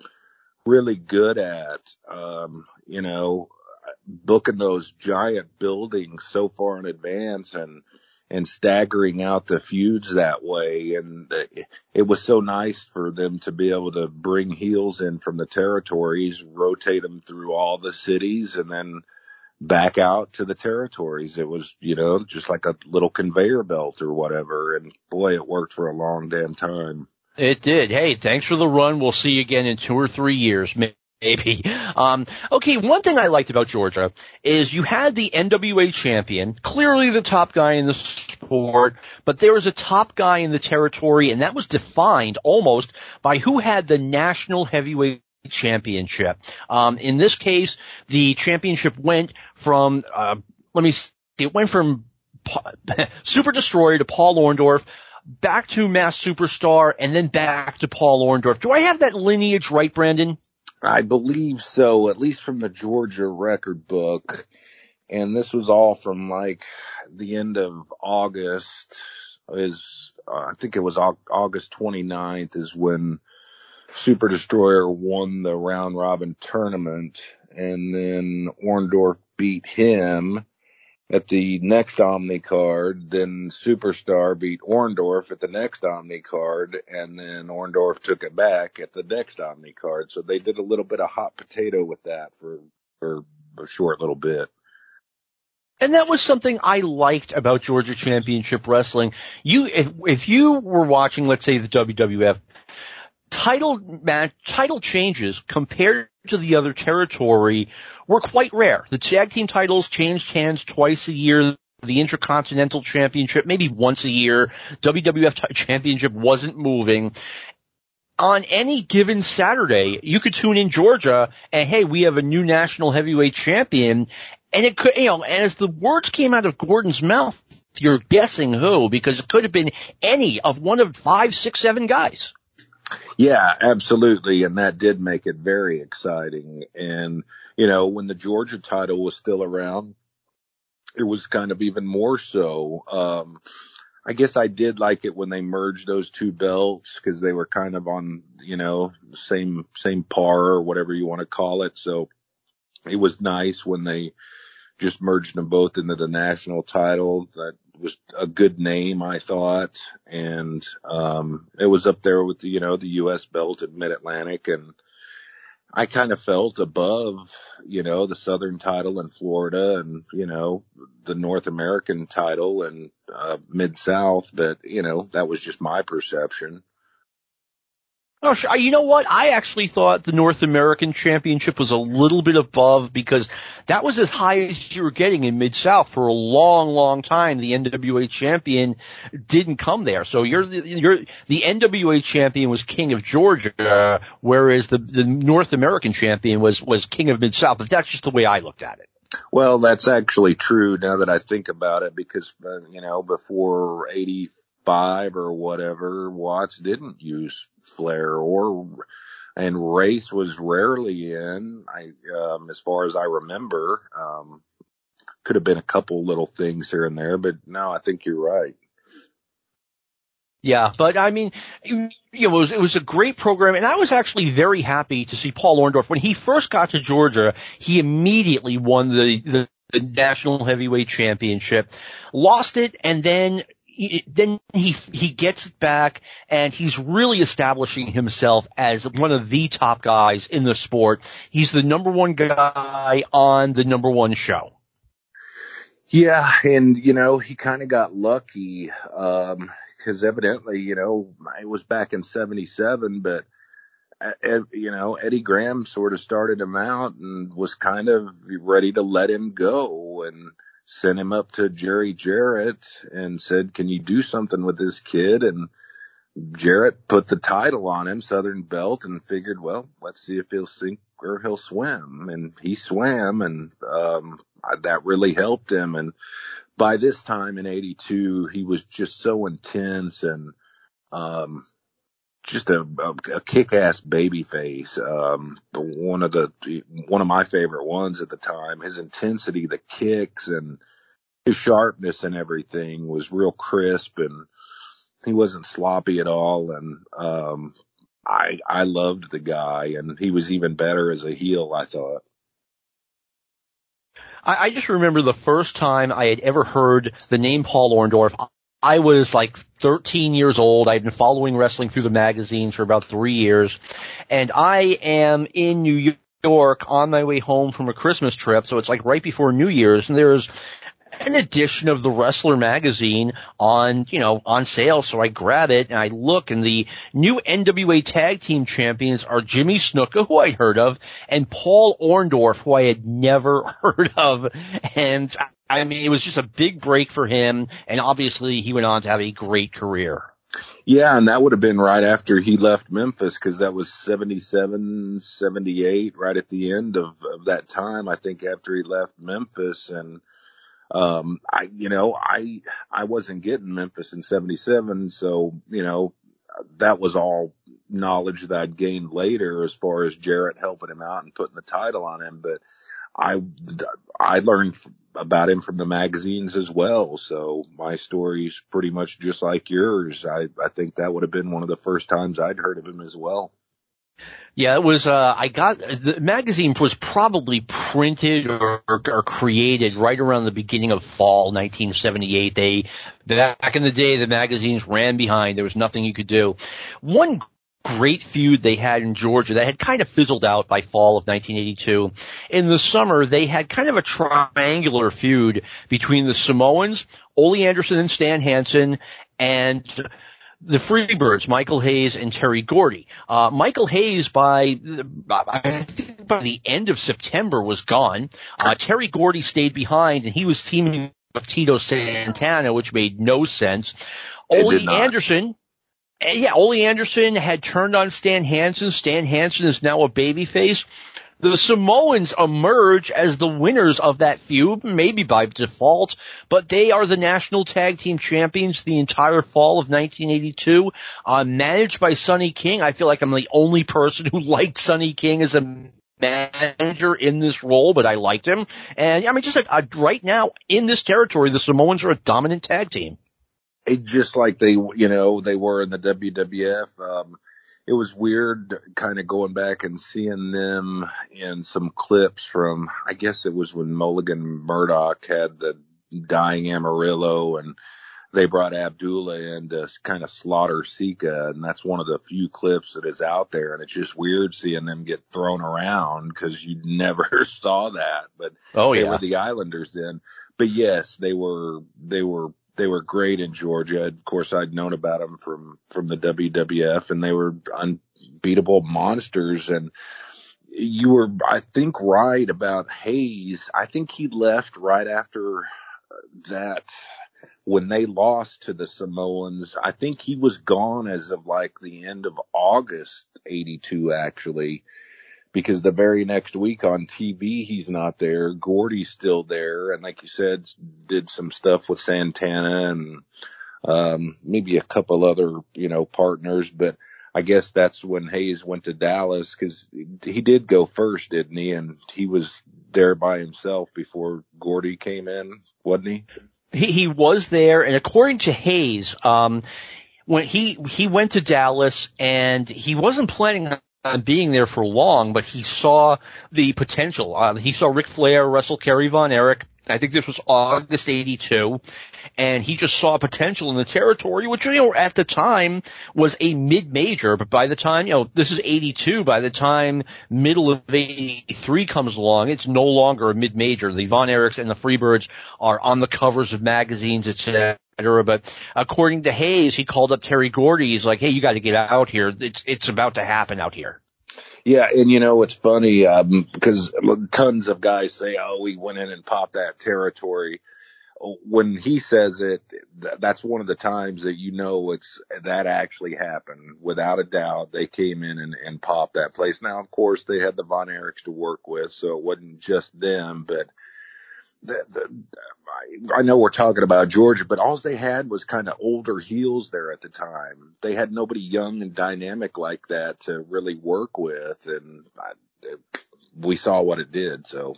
really good at. Um, you know, booking those giant buildings so far in advance and and staggering out the feuds that way. And it was so nice for them to be able to bring heels in from the territories, rotate them through all the cities, and then back out to the territories. It was, you know, just like a little conveyor belt or whatever. And boy, it worked for a long damn time. It did. Hey, thanks for the run. We'll see you again in two or three years. Maybe. Um, okay, one thing I liked about Georgia is you had the NWA champion, clearly the top guy in the sport, but there was a top guy in the territory, and that was defined almost by who had the national heavyweight championship. Um, in this case, the championship went from, uh, let me see, it went from Super Destroyer to Paul Orndorff, back to Masked Superstar, and then back to Paul Orndorff. Do I have that lineage right, Brandon? I believe so, at least from the Georgia record book. and this was all from like the end of August is uh, I think it was August 29th is when Super Destroyer won the round robin tournament and then Orndorff beat him at the next Omni card. Then Superstar beat Orndorff at the next Omni card, and then Orndorff took it back at the next Omni card. So they did a little bit of hot potato with that for for a short little bit. And that was something I liked about Georgia Championship Wrestling. You, if, if you were watching, let's say the WWF, title match, title changes compared to the other territory were quite rare. The tag team titles changed hands twice a year. The Intercontinental Championship maybe once a year. WWF Championship wasn't moving. On any given Saturday, you could tune in Georgia and hey, we have a new national heavyweight champion. And it could, you know, and as the words came out of Gordon's mouth, you're guessing who because it could have been any of one of five, six, seven guys. Yeah, absolutely. And that did make it very exciting. And, you know, when the Georgia title was still around, it was kind of even more so. Um, I guess I did like it when they merged those two belts because they were kind of on, you know, same, same par or whatever you want to call it. So it was nice when they just merged them both into the national title. That was a good name, I thought. And, um, it was up there with the, you know, the U.S. belt at Mid Atlantic. And I kind of felt above, you know, the Southern title in Florida and, you know, the North American title and, uh, Mid South. But, you know, that was just my perception. Oh, you know what? I actually thought the North American Championship was a little bit above because that was as high as you were getting in Mid South for a long, long time. The NWA champion didn't come there, so you're you're the NWA champion was King of Georgia, whereas the the North American champion was was King of Mid South. But that's just the way I looked at it. Well, that's actually true now that I think about it, because uh, you know before eighty five or whatever, Watts didn't use Flair or, and Race was rarely in. I, um, as far as I remember, um, could have been a couple little things here and there, but no, I think you're right. Yeah, but I mean, you know, it was, it was a great program, and I was actually very happy to see Paul Orndorff when he first got to Georgia. He immediately won the, the the national heavyweight championship, lost it, and then then he he gets back and he's really establishing himself as one of the top guys in the sport. He's the number one guy on the number one show. Yeah, and you know he kind of got lucky um, evidently you know it was back in '77, but you know Eddie Graham sort of started him out and was kind of ready to let him go and sent him up to Jerry Jarrett and said, can you do something with this kid? And Jarrett put the title on him, Southern Belt, and figured, well, let's see if he'll sink or he'll swim. And he swam and, um, that really helped him. And by this time in 82, he was just so intense and, um, just a, a, a kick-ass baby face. Um, one of the, one of my favorite ones at the time, his intensity, the kicks and his sharpness and everything was real crisp and he wasn't sloppy at all. And, um, I, I loved the guy and he was even better as a heel, I thought. I, I just remember the first time I had ever heard the name Paul Orndorff. I was like 13 years old. I'd been following wrestling through the magazines for about three years. And I am in New York on my way home from a Christmas trip. So it's like right before New Year's and there's an edition of the Wrestler magazine on, you know, on sale. So I grab it and I look and the new NWA tag team champions are Jimmy Snuka, who I'd heard of, and Paul Orndorff, who I had never heard of. And I mean, it was just a big break for him. And obviously he went on to have a great career. Yeah, and that would have been right after he left Memphis because that was 77, 78, right at the end of, of that time, I think after he left Memphis. And, um, I, you know, I, I wasn't getting Memphis in 77. So, you know, that was all knowledge that I'd gained later as far as Jarrett helping him out and putting the title on him. But I, I learned about him from the magazines as well. So my story's pretty much just like yours. I, I think that would have been one of the first times I'd heard of him as well. Yeah, it was, uh, I got, the magazine was probably printed or, or, or, created right around the beginning of fall 1978. They, back in the day, the magazines ran behind. There was nothing you could do. One great feud they had in Georgia that had kind of fizzled out by fall of 1982. In the summer, they had kind of a triangular feud between the Samoans, Ole Anderson and Stan Hansen, and the Freebirds, Michael Hayes and Terry Gordy. Uh, Michael Hayes by, I think by the end of September was gone. Uh, Terry Gordy stayed behind and he was teaming with Tito Santana, which made no sense. Ole Anderson, yeah, Ole Anderson had turned on Stan Hansen. Stan Hansen is now a babyface. The Samoans emerge as the winners of that feud, maybe by default, but they are the national tag team champions the entire fall of 1982, uh, managed by Sonny King. I feel like I'm the only person who liked Sonny King as a manager in this role, but I liked him. And I mean, just uh, right now in this territory, the Samoans are a dominant tag team. It just like they, you know, they were in the WWF. Um, it was weird kind of going back and seeing them in some clips from, I guess it was when Mulligan Murdoch had the dying Amarillo and they brought Abdullah in to kind of slaughter Sika. And that's one of the few clips that is out there. And it's just weird seeing them get thrown around because you never saw that. But oh, yeah. they were the Islanders then. But yes, they were, they were they were great in Georgia. Of course, I'd known about them from from the WWF, and they were unbeatable monsters. And you were, I think, right about Hayes. I think he left right after that when they lost to the Samoans. I think he was gone as of like the end of August '82, actually because the very next week on TV he's not there. Gordy's still there, and like you said, did some stuff with Santana and um, maybe a couple other you know partners. But I guess that's when Hayes went to Dallas because he did go first, didn't he? And he was there by himself before Gordy came in, wasn't he? He, he was there, and according to Hayes, um, when he he went to Dallas and he wasn't planning on being there for long, but he saw the potential. Uh, he saw Ric Flair wrestle Kerry Von Erich. I think this was August 82 and he just saw potential in the territory, which, you know, at the time was a mid-major, but by the time, you know, this is 82, by the time middle of 83 comes along, it's no longer a mid-major. The Von Erichs and the Freebirds are on the covers of magazines, etc. But according to Hayes, he called up Terry Gordy. He's like, "Hey, you got to get out here. It's it's about to happen out here." Yeah, and you know it's funny um, because tons of guys say, "Oh, we went in and popped that territory." When he says it, that's one of the times that you know it's that actually happened. Without a doubt, they came in and, and popped that place. Now, of course, they had the Von Erichs to work with, so it wasn't just them, but the, the, I know we're talking about Georgia, but all they had was kind of older heels there at the time. They had nobody young and dynamic like that to really work with, and I, we saw what it did. So.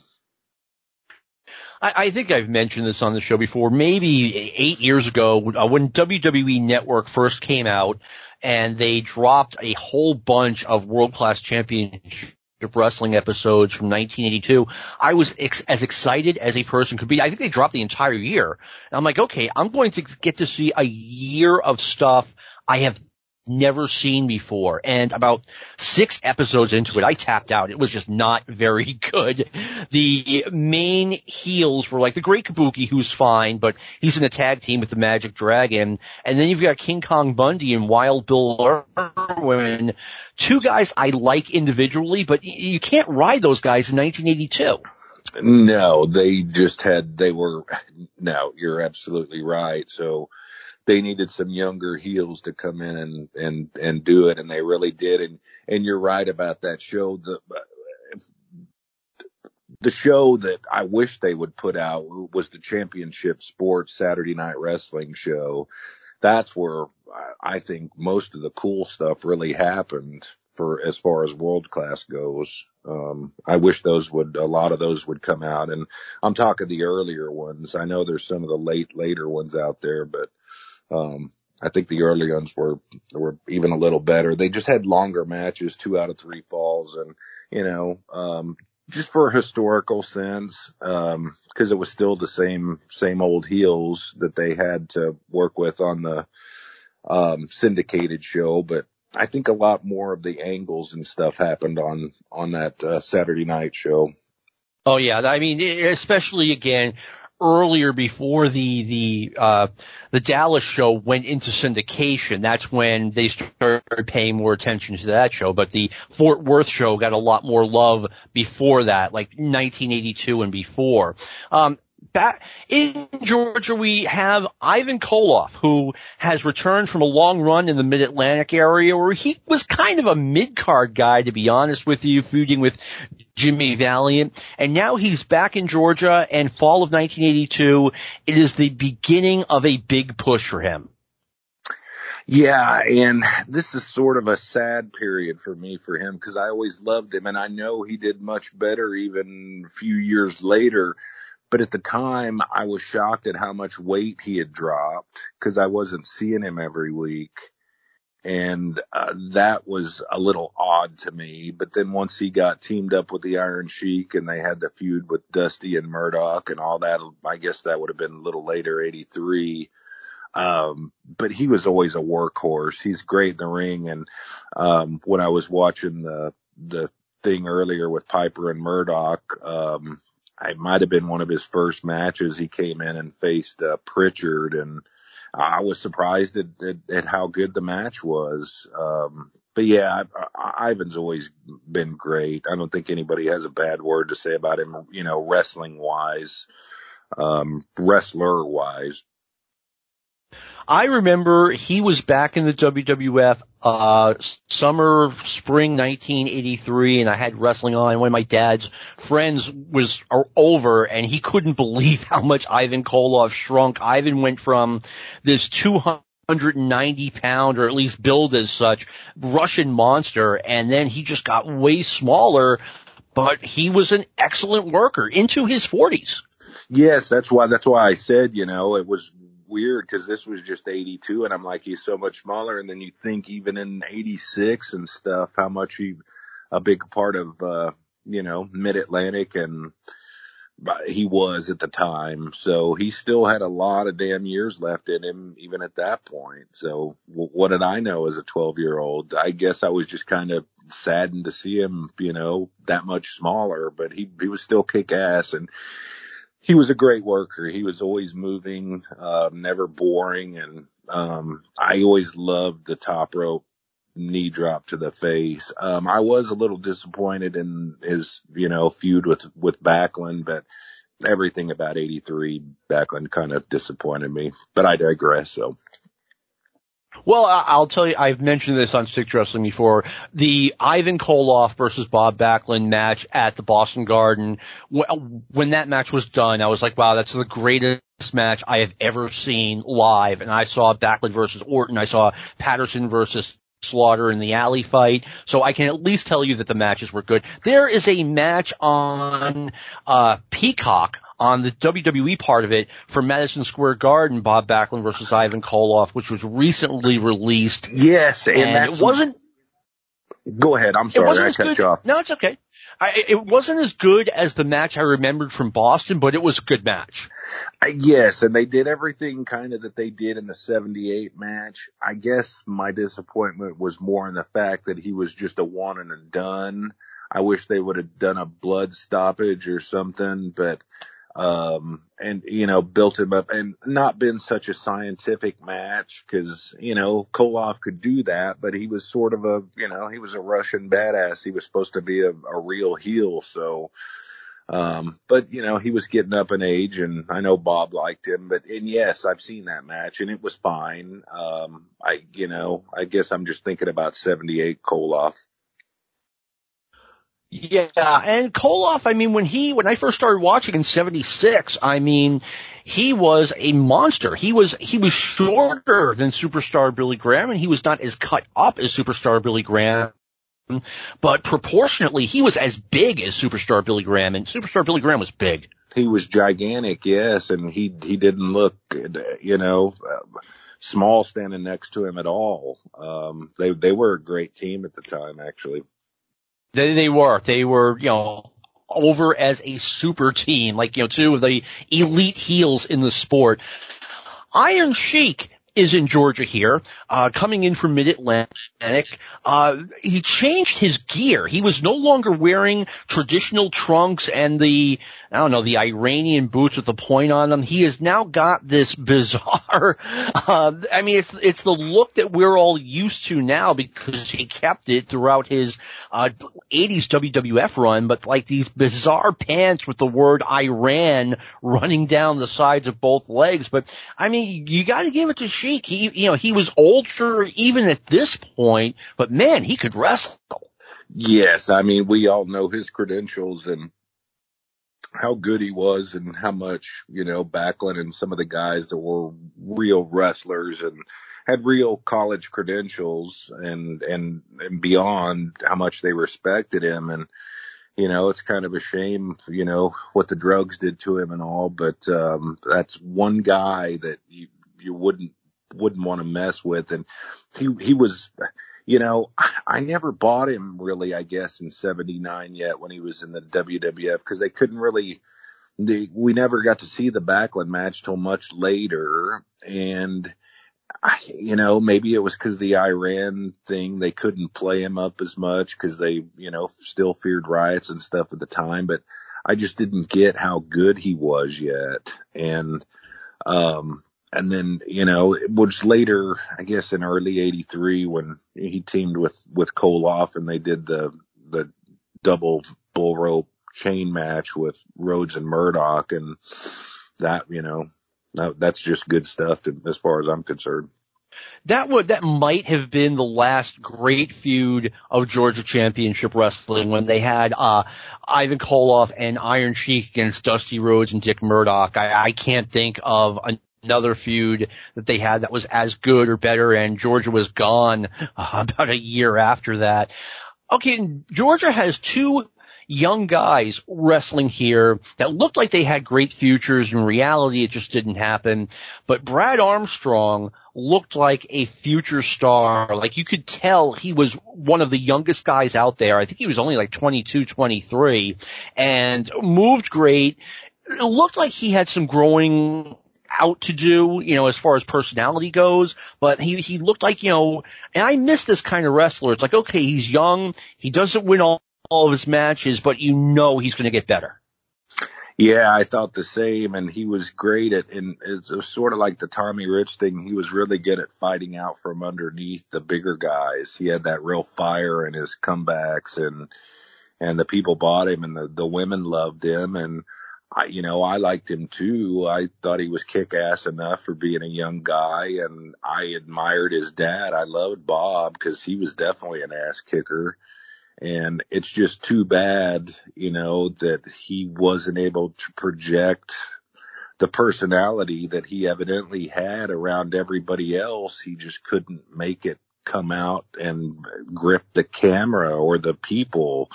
I, think I've mentioned this on the show before. Maybe eight years ago, uh, when WWE Network first came out, and they dropped a whole bunch of world class championship wrestling episodes from 1982. I was ex- as excited as a person could be. I think they dropped the entire year. And I'm like, okay, I'm going to get to see a year of stuff I have never seen before. And about six episodes into it, I tapped out. It was just not very good. The main heels were like the Great Kabuki, who's fine, but he's in a tag team with the Magic Dragon. And then you've got King Kong Bundy and Wild Bill Irwin, two guys I like individually, but you can't ride those guys in 1982. No, they just had, they were, no, you're absolutely right. So, they needed some younger heels to come in and and and do it, and they really did. And and you're right about that show. The the show that I wish they would put out was the Championship Sports Saturday Night Wrestling show. That's where I think most of the cool stuff really happened for as far as world class goes. Um, I wish those would, a lot of those would come out and I'm talking the earlier ones. I know there's some of the late, later ones out there, but, um, I think the early ones were, were even a little better. They just had longer matches, two out of three falls and, you know, um, just for historical sense, um, cause it was still the same, same old heels that they had to work with on the, um, syndicated show, but I think a lot more of the angles and stuff happened on, on that, uh, Saturday night show. Oh yeah. I mean, especially again, earlier before the the uh the Dallas show went into syndication. That's when they started paying more attention to that show. But the Fort Worth show got a lot more love before that, like 1982 and before. Um, back in Georgia, we have Ivan Koloff, who has returned from a long run in the Mid-Atlantic area where he was kind of a mid-card guy, to be honest with you, feuding with Jimmy Valiant. And now he's back in Georgia and fall of 1982. It is the beginning of a big push for him. Yeah, and this is sort of a sad period for me for him because I always loved him and I know he did much better even a few years later but at the time, I was shocked at how much weight he had dropped because I wasn't seeing him every week. And uh, that was a little odd to me. But then once he got teamed up with the Iron Sheik and they had the feud with Dusty and Murdoch and all that, I guess that would have been a little later, 83. Um, but he was always a workhorse. He's great in the ring. And, um, when I was watching the, the thing earlier with Piper and Murdoch, um, I might have been one of his first matches. He came in and faced uh, Pritchard, and I was surprised at, at, at how good the match was. Um, but yeah, I, I, Ivan's always been great. I don't think anybody has a bad word to say about him, you know, wrestling wise, um, wrestler wise. I remember he was back in the WWF uh summer spring 1983 and I had wrestling on and one of my dad's friends was over and he couldn't believe how much Ivan Koloff shrunk. Ivan went from this 290 pound or at least billed as such Russian monster and then he just got way smaller but he was an excellent worker into his 40s. Yes, that's why that's why I said, you know, it was weird because this was just 82 and I'm like, he's so much smaller. And then you think even in 86 and stuff, how much he, a big part of, uh, you know, mid Atlantic and he was at the time. So he still had a lot of damn years left in him, even at that point. So what did I know as a 12 year old? I guess I was just kind of saddened to see him, you know, that much smaller, but he, he was still kick ass and, he was a great worker. He was always moving, uh, never boring. And, um, I always loved the top rope knee drop to the face. Um, I was a little disappointed in his, you know, feud with, with Backlund, but everything about 83 Backlund kind of disappointed me, but I digress. So well, I'll tell you, I've mentioned this on Stick Wrestling before. The Ivan Koloff versus Bob Backlund match at the Boston Garden, when that match was done, I was like, wow, that's the greatest match I have ever seen live. And I saw Backlund versus Orton. I saw Patterson versus Slaughter in the alley fight. So I can at least tell you that the matches were good. There is a match on, uh, Peacock on the WWE part of it for Madison Square Garden, Bob Backlund versus Ivan Koloff, which was recently released. Yes, and, and it wasn't. Go ahead. I'm sorry. I cut good. you off. No, it's okay. I, it wasn't as good as the match I remembered from Boston, but it was a good match. Uh, yes, and they did everything kind of that they did in the 78 match. I guess my disappointment was more in the fact that he was just a one and a done. I wish they would have done a blood stoppage or something, but um, and, you know, built him up and not been such a scientific match because, you know, Koloff could do that, but he was sort of a, you know, he was a Russian badass. He was supposed to be a, a real heel. So, um, but you know, he was getting up in age and I know Bob liked him, but, and yes, I've seen that match and it was fine. Um, I, you know, I guess I'm just thinking about 78 Koloff. Yeah, and Koloff, I mean, when he, when I first started watching in 76, I mean, he was a monster. He was, he was shorter than superstar Billy Graham and he was not as cut up as superstar Billy Graham. but proportionately, he was as big as Superstar Billy Graham, and Superstar Billy Graham was big. He was gigantic, yes, and he he didn't look, you know, small standing next to him at all. Um, they they were a great team at the time, actually. They they were they were you know over as a super team, like you know two of the elite heels in the sport. Iron Sheik is in Georgia here, uh, coming in from Mid-Atlantic. Uh, he changed his gear. He was no longer wearing traditional trunks and the, I don't know, the Iranian boots with the point on them. He has now got this bizarre, uh, I mean, it's, it's the look that we're all used to now because he kept it throughout his, uh, 80s WWF run, but like these bizarre pants with the word Iran running down the sides of both legs. But I mean, you gotta give it to Sheik. He, you know, he was older even at this point, but man, he could wrestle. Yes, I mean, we all know his credentials and how good he was and how much, you know, Backlund and some of the guys that were real wrestlers and had real college credentials and, and, and beyond how much they respected him. And, you know, it's kind of a shame, you know, what the drugs did to him and all, but, um, that's one guy that you, you wouldn't, wouldn't want to mess with. And he, he was, you know, I never bought him really, I guess, in 79 yet when he was in the WWF because they couldn't really, they, we never got to see the Backlund match till much later. And, I, you know, maybe it was because the Iran thing, they couldn't play him up as much because they, you know, still feared riots and stuff at the time, but I just didn't get how good he was yet. And, um, and then, you know, it was later, I guess in early 83 when he teamed with, with Koloff and they did the, the double bull rope chain match with Rhodes and Murdoch. And that, you know, that, that's just good stuff to, as far as I'm concerned. That would that might have been the last great feud of Georgia Championship Wrestling when they had uh, Ivan Koloff and Iron Sheik against Dusty Rhodes and Dick Murdoch. I, I can't think of another feud that they had that was as good or better, and Georgia was gone uh, about a year after that. Okay, Georgia has two young guys wrestling here that looked like they had great futures. In reality, it just didn't happen. But Brad Armstrong looked like a future star. Like you could tell he was one of the youngest guys out there. I think he was only like 22, 23 and moved great. It looked like he had some growing out to do, you know, as far as personality goes, but he, he looked like, you know, and I miss this kind of wrestler. It's like, okay, he's young. He doesn't win all, all of his matches, but you know he's going to get better. Yeah, I thought the same, and he was great at, and it was sort of like the Tommy Rich thing. He was really good at fighting out from underneath the bigger guys. He had that real fire in his comebacks, and and the people bought him, and the the women loved him, and I, you know, I liked him too. I thought he was kick ass enough for being a young guy, and I admired his dad. I loved Bob because he was definitely an ass kicker and it's just too bad, you know, that he wasn't able to project the personality that he evidently had around everybody else. He just couldn't make it come out and grip the camera or the people.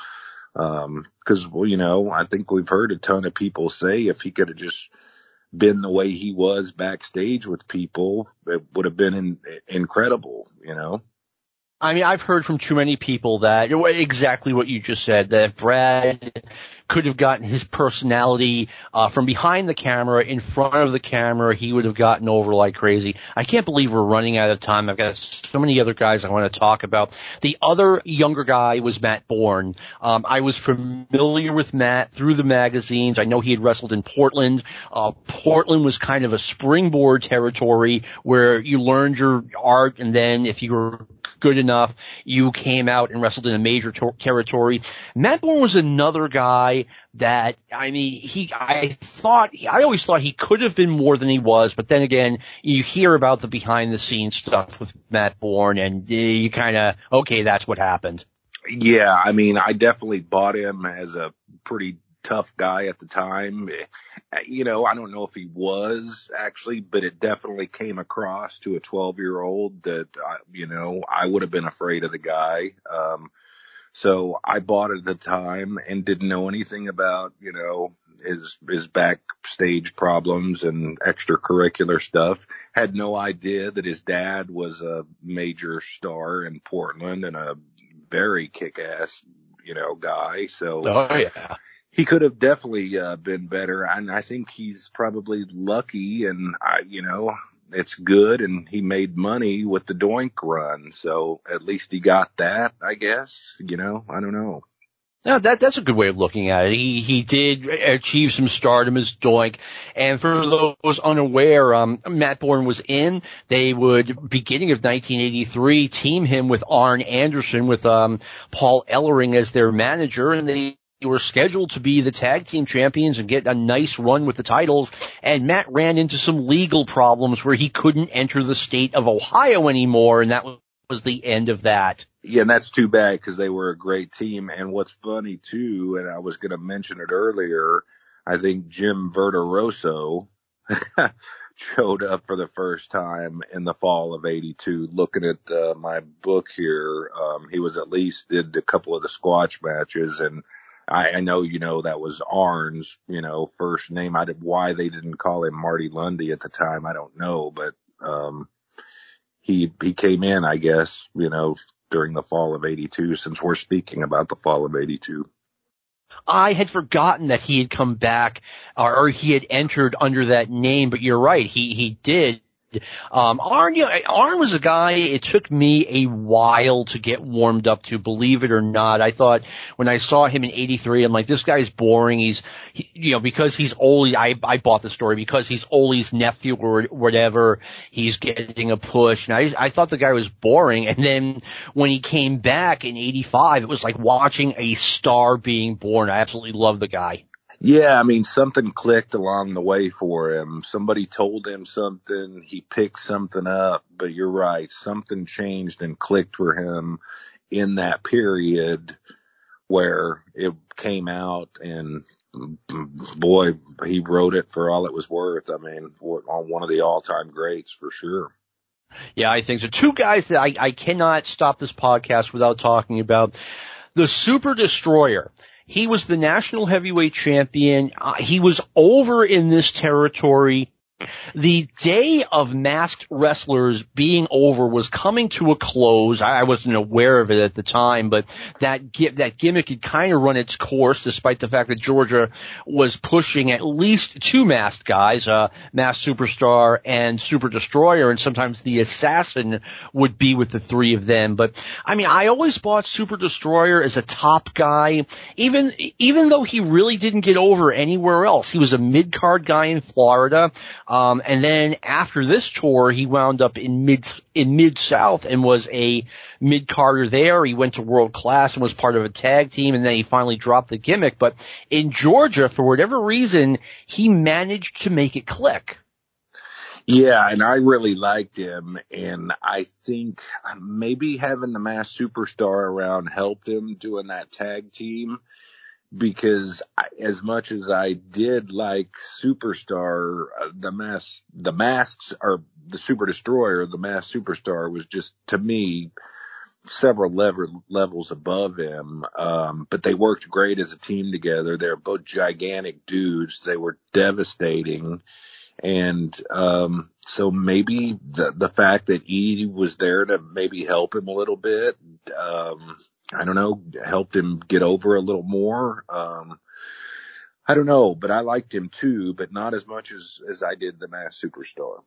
Um, cause, well, you know, I think we've heard a ton of people say if he could have just been the way he was backstage with people, it would have been in, incredible, you know? I mean, I've heard from too many people that exactly what you just said, that if Brad could have gotten his personality uh, from behind the camera in front of the camera, he would have gotten over like crazy. I can't believe we're running out of time. I've got so many other guys I want to talk about. The other younger guy was Matt Borne. Um, I was familiar with Matt through the magazines. I know he had wrestled in Portland. Uh, Portland was kind of a springboard territory where you learned your art, and then if you were good enough, you came out and wrestled in a major ter- territory. Matt Borne was another guy that, I mean, he, I thought, I always thought he could have been more than he was, but then again, you hear about the behind the scenes stuff with Matt Borne and eh, you kind of, okay, that's what happened. Yeah, I mean, I definitely bought him as a pretty tough guy at the time. You know, I don't know if he was actually, but it definitely came across to a 12 year old that, you know, I would have been afraid of the guy. Um, So I bought it at the time and didn't know anything about, you know, his, his backstage problems and extracurricular stuff. Had no idea that his dad was a major star in Portland and a very kick-ass, you know, guy. So. Oh yeah. He could have definitely uh, been better, and I think he's probably lucky. And I, you know, it's good and he made money with the Doink run. So at least he got that, I guess, you know, I don't know. No, that that's a good way of looking at it. He he did achieve some stardom as Doink, and for those unaware, um, Matt Borne was in. They would beginning of 1983 team him with Arn Anderson with um Paul Ellering as their manager, and they were scheduled to be the tag team champions and get a nice run with the titles. And Matt ran into some legal problems where he couldn't enter the state of Ohio anymore. And that was the end of that. Yeah, and that's too bad because they were a great team. And what's funny too, and I was going to mention it earlier, I think Jim Verderoso showed up for the first time in the fall of 82. Looking at uh, my book here, um, he was at least did a couple of the squash matches and I, I know, you know, that was Arn's, you know, first name. I did, why they didn't call him Marty Lunde at the time, I don't know, but, um, he, he came in, I guess, you know, during the fall of 82 since we're speaking about the fall of 82. I had forgotten that he had come back or, or he had entered under that name, but you're right. He, he did um, Arn, you know, Arn was a guy. It took me a while to get warmed up to, believe it or not. I thought when I saw him in '83, I'm like, this guy's boring. He's, he, you know, because he's Ole. I I bought the story because he's Ole's nephew or whatever. He's getting a push, and I I thought the guy was boring. And then when he came back in '85, it was like watching a star being born. I absolutely love the guy. Yeah, I mean, something clicked along the way for him. Somebody told him something, he picked something up, but you're right, something changed and clicked for him in that period where it came out and boy, he wrote it for all it was worth. I mean, on one of the all-time greats for sure. Yeah, I think so. Two guys that I, I cannot stop this podcast without talking about. The Super Destroyer. He was the national heavyweight champion. Uh, he was over in this territory the day of masked wrestlers being over was coming to a close. I wasn't aware of it at the time, but that that gimmick had kind of run its course, despite the fact that Georgia was pushing at least two masked guys, uh, Masked Superstar and Super Destroyer, and sometimes the Assassin would be with the three of them. But I mean, I always bought Super Destroyer as a top guy, even even though he really didn't get over anywhere else. He was a mid card guy in Florida. Um, and then after this tour, he wound up in mid in mid South and was a mid carder there. He went to world class and was part of a tag team, and then he finally dropped the gimmick. But in Georgia, for whatever reason, he managed to make it click. Yeah, and I really liked him, and I think maybe having the Masked Superstar around helped him doing that tag team because I, as much as I did like Superstar, uh, the mask, the masks or the Super Destroyer, the Masked Superstar was just to me several level, levels above him. Um, but they worked great as a team together. They're both gigantic dudes. They were devastating. And, um, so maybe the, the fact that E was there to maybe help him a little bit, um, I don't know, helped him get over a little more. Um, I don't know, but I liked him too, but not as much as, as I did the Masked Superstar.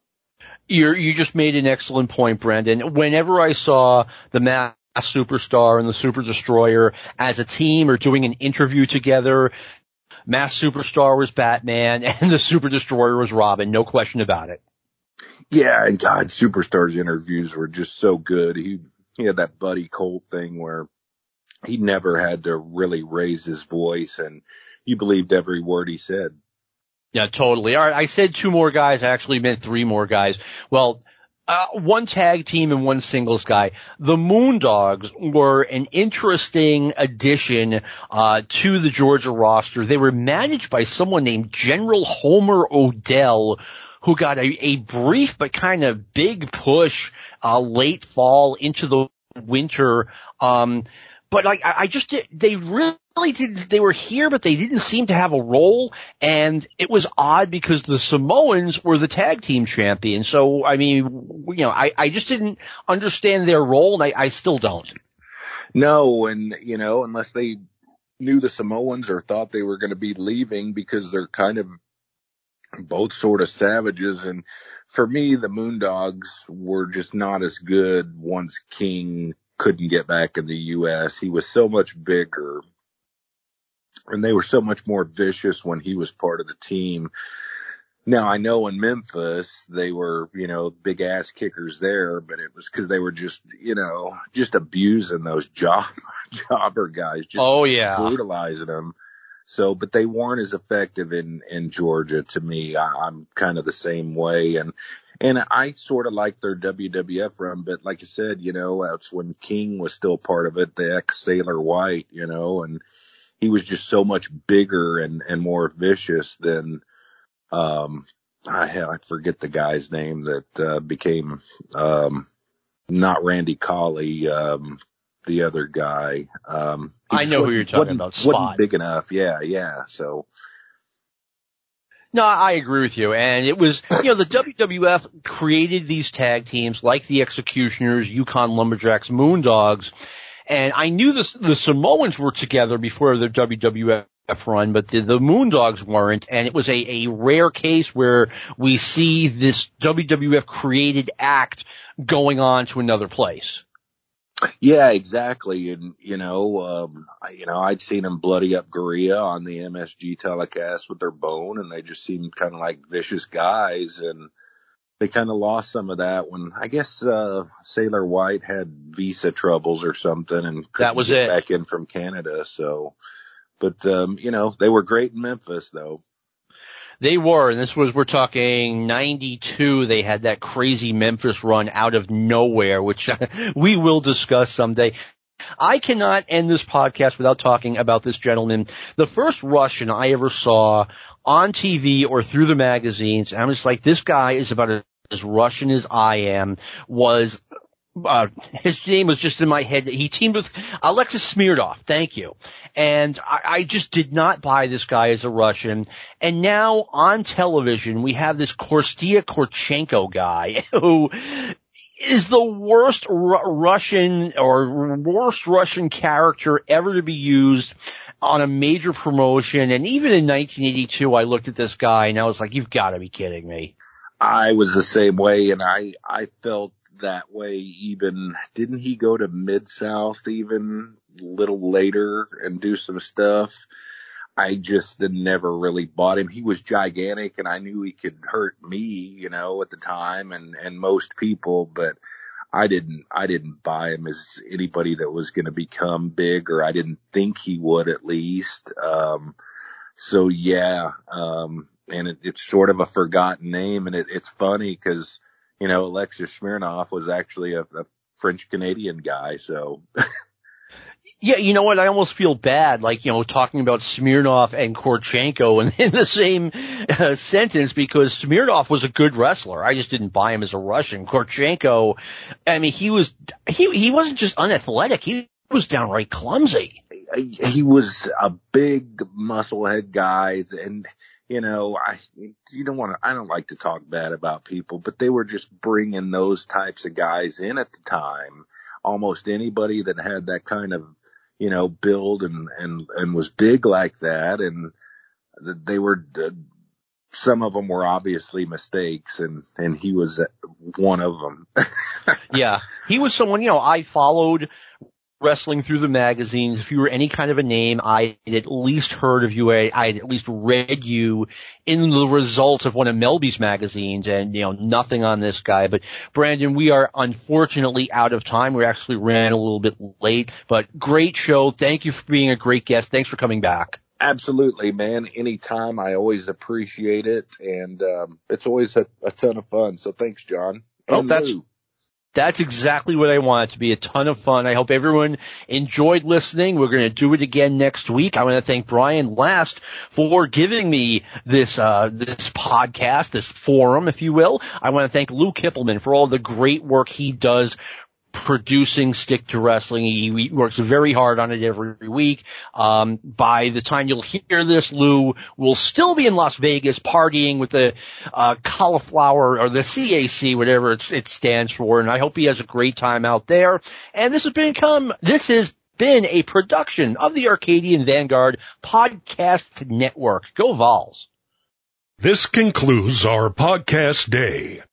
you you just made an excellent point, Brendan. Whenever I saw the Masked Superstar and the super destroyer as a team or doing an interview together, Masked Superstar was Batman and the super destroyer was Robin. No question about it. Yeah. And God, superstars interviews were just so good. He, he had that Buddy Colt thing where he never had to really raise his voice and you believed every word he said. Yeah, totally. All right. I said two more guys. I actually meant three more guys. Well, uh, one tag team and one singles guy. The Moondogs were an interesting addition uh, to the Georgia roster. They were managed by someone named General Homer Odell, who got a, a brief but kind of big push uh, late fall into the winter. Um, but like, I, I just did, they really did, they were here, but they didn't seem to have a role. And it was odd because the Samoans were the tag team champions. So, I mean, you know, I, I just didn't understand their role and I, I still don't. No, and you know, unless they knew the Samoans or thought they were going to be leaving because they're kind of both sort of savages. And for me, the Moondogs were just not as good once King couldn't get back in the U.S. He was so much bigger and they were so much more vicious when he was part of the team. Now I know in Memphis they were, you know, big ass kickers there, but it was because they were just, you know, just abusing those job jobber guys, just oh yeah, brutalizing them. So, but they weren't as effective in in Georgia to me. I, I'm kind of the same way, and and I sort of like their WWF run, but like I said, you know, that's when King was still part of it, the ex Sailor White, you know, and he was just so much bigger and and more vicious than um, I, I forget the guy's name that, uh, became, um, not Randy Colley, um, the other guy. Um, I know who you're talking about. Spot. Wasn't big enough. Yeah. Yeah. So. No, I agree with you. And it was, you know, the WWF created these tag teams like the Executioners, Yukon Lumberjacks, Moondogs. And I knew the, the Samoans were together before the WWF run, but the, the Moondogs weren't, and it was a, a rare case where we see this WWF created act going on to another place. Yeah, exactly. And, you know, um, I, you know, I'd seen them bloody up Garea on the MSG telecast with their bone and they just seemed kind of like vicious guys and they kind of lost some of that when I guess, uh, Sailor White had visa troubles or something and that was it back in from Canada. So, but um, you know, they were great in Memphis though. They were, and this was, we're talking 92, they had that crazy Memphis run out of nowhere, which we will discuss someday. I cannot end this podcast without talking about this gentleman. The first Russian I ever saw on TV or through the magazines, I'm just like, this guy is about as Russian as I am, was uh, his name was just in my head. He teamed with Alexis Smirnoff. Thank you. And I, I, just did not buy this guy as a Russian. And now on television, we have this Korstia Korchenko guy who is the worst Ru- Russian or worst Russian character ever to be used on a major promotion. And even in 1982, I looked at this guy and I was like, you've got to be kidding me. I was the same way and I, I felt that way even. Didn't he go to mid south even a little later and do some stuff? I just never really bought him. He was gigantic and i knew he could hurt me you know at the time and and most people but i didn't i didn't buy him as anybody that was going to become big or i didn't think he would at least. Um so yeah um and it, it's sort of a forgotten name and it, it's funny because you know, Alexis Smirnoff was actually a, a French Canadian guy. So. Yeah, you know what? I almost feel bad, like, you know, talking about Smirnoff and Korchenko in, in the same uh, sentence because Smirnoff was a good wrestler. I just didn't buy him as a Russian. Korchenko, I mean, he was, he, he wasn't just unathletic. He was downright clumsy. He was a big musclehead guy and you know, I, you don't want to, I don't like to talk bad about people, but they were just bringing those types of guys in at the time. Almost anybody that had that kind of, you know, build and, and, and was big like that. And they were, uh, some of them were obviously mistakes and, and he was one of them. yeah. He was someone, you know, I followed wrestling through the magazines, if you were any kind of a name, I had at least heard of you. I, I had at least read you in the results of one of Melby's magazines and, you know, nothing on this guy. But Brandon, we are unfortunately out of time. We actually ran a little bit late, but great show. Thank you for being a great guest. Thanks for coming back. Absolutely, man. Anytime. I always appreciate it. And, um, it's always a, a ton of fun. So thanks, John. Oh, that's, Lou. That's exactly what I want it to be a ton of fun. I hope everyone enjoyed listening. We're going to do it again next week. I want to thank Brian Last for giving me this, uh, this podcast, this forum, if you will. I want to thank Lou Kippelman for all the great work he does producing Stick to Wrestling. He, works very hard on it every week. Um, by the time you'll hear this, Lou will still be in Las Vegas partying with the uh, cauliflower or the CAC, whatever it stands for. And I hope he has a great time out there. And this has become this has been a production of the Arcadian Vanguard Podcast Network. Go Vols. This concludes our podcast day.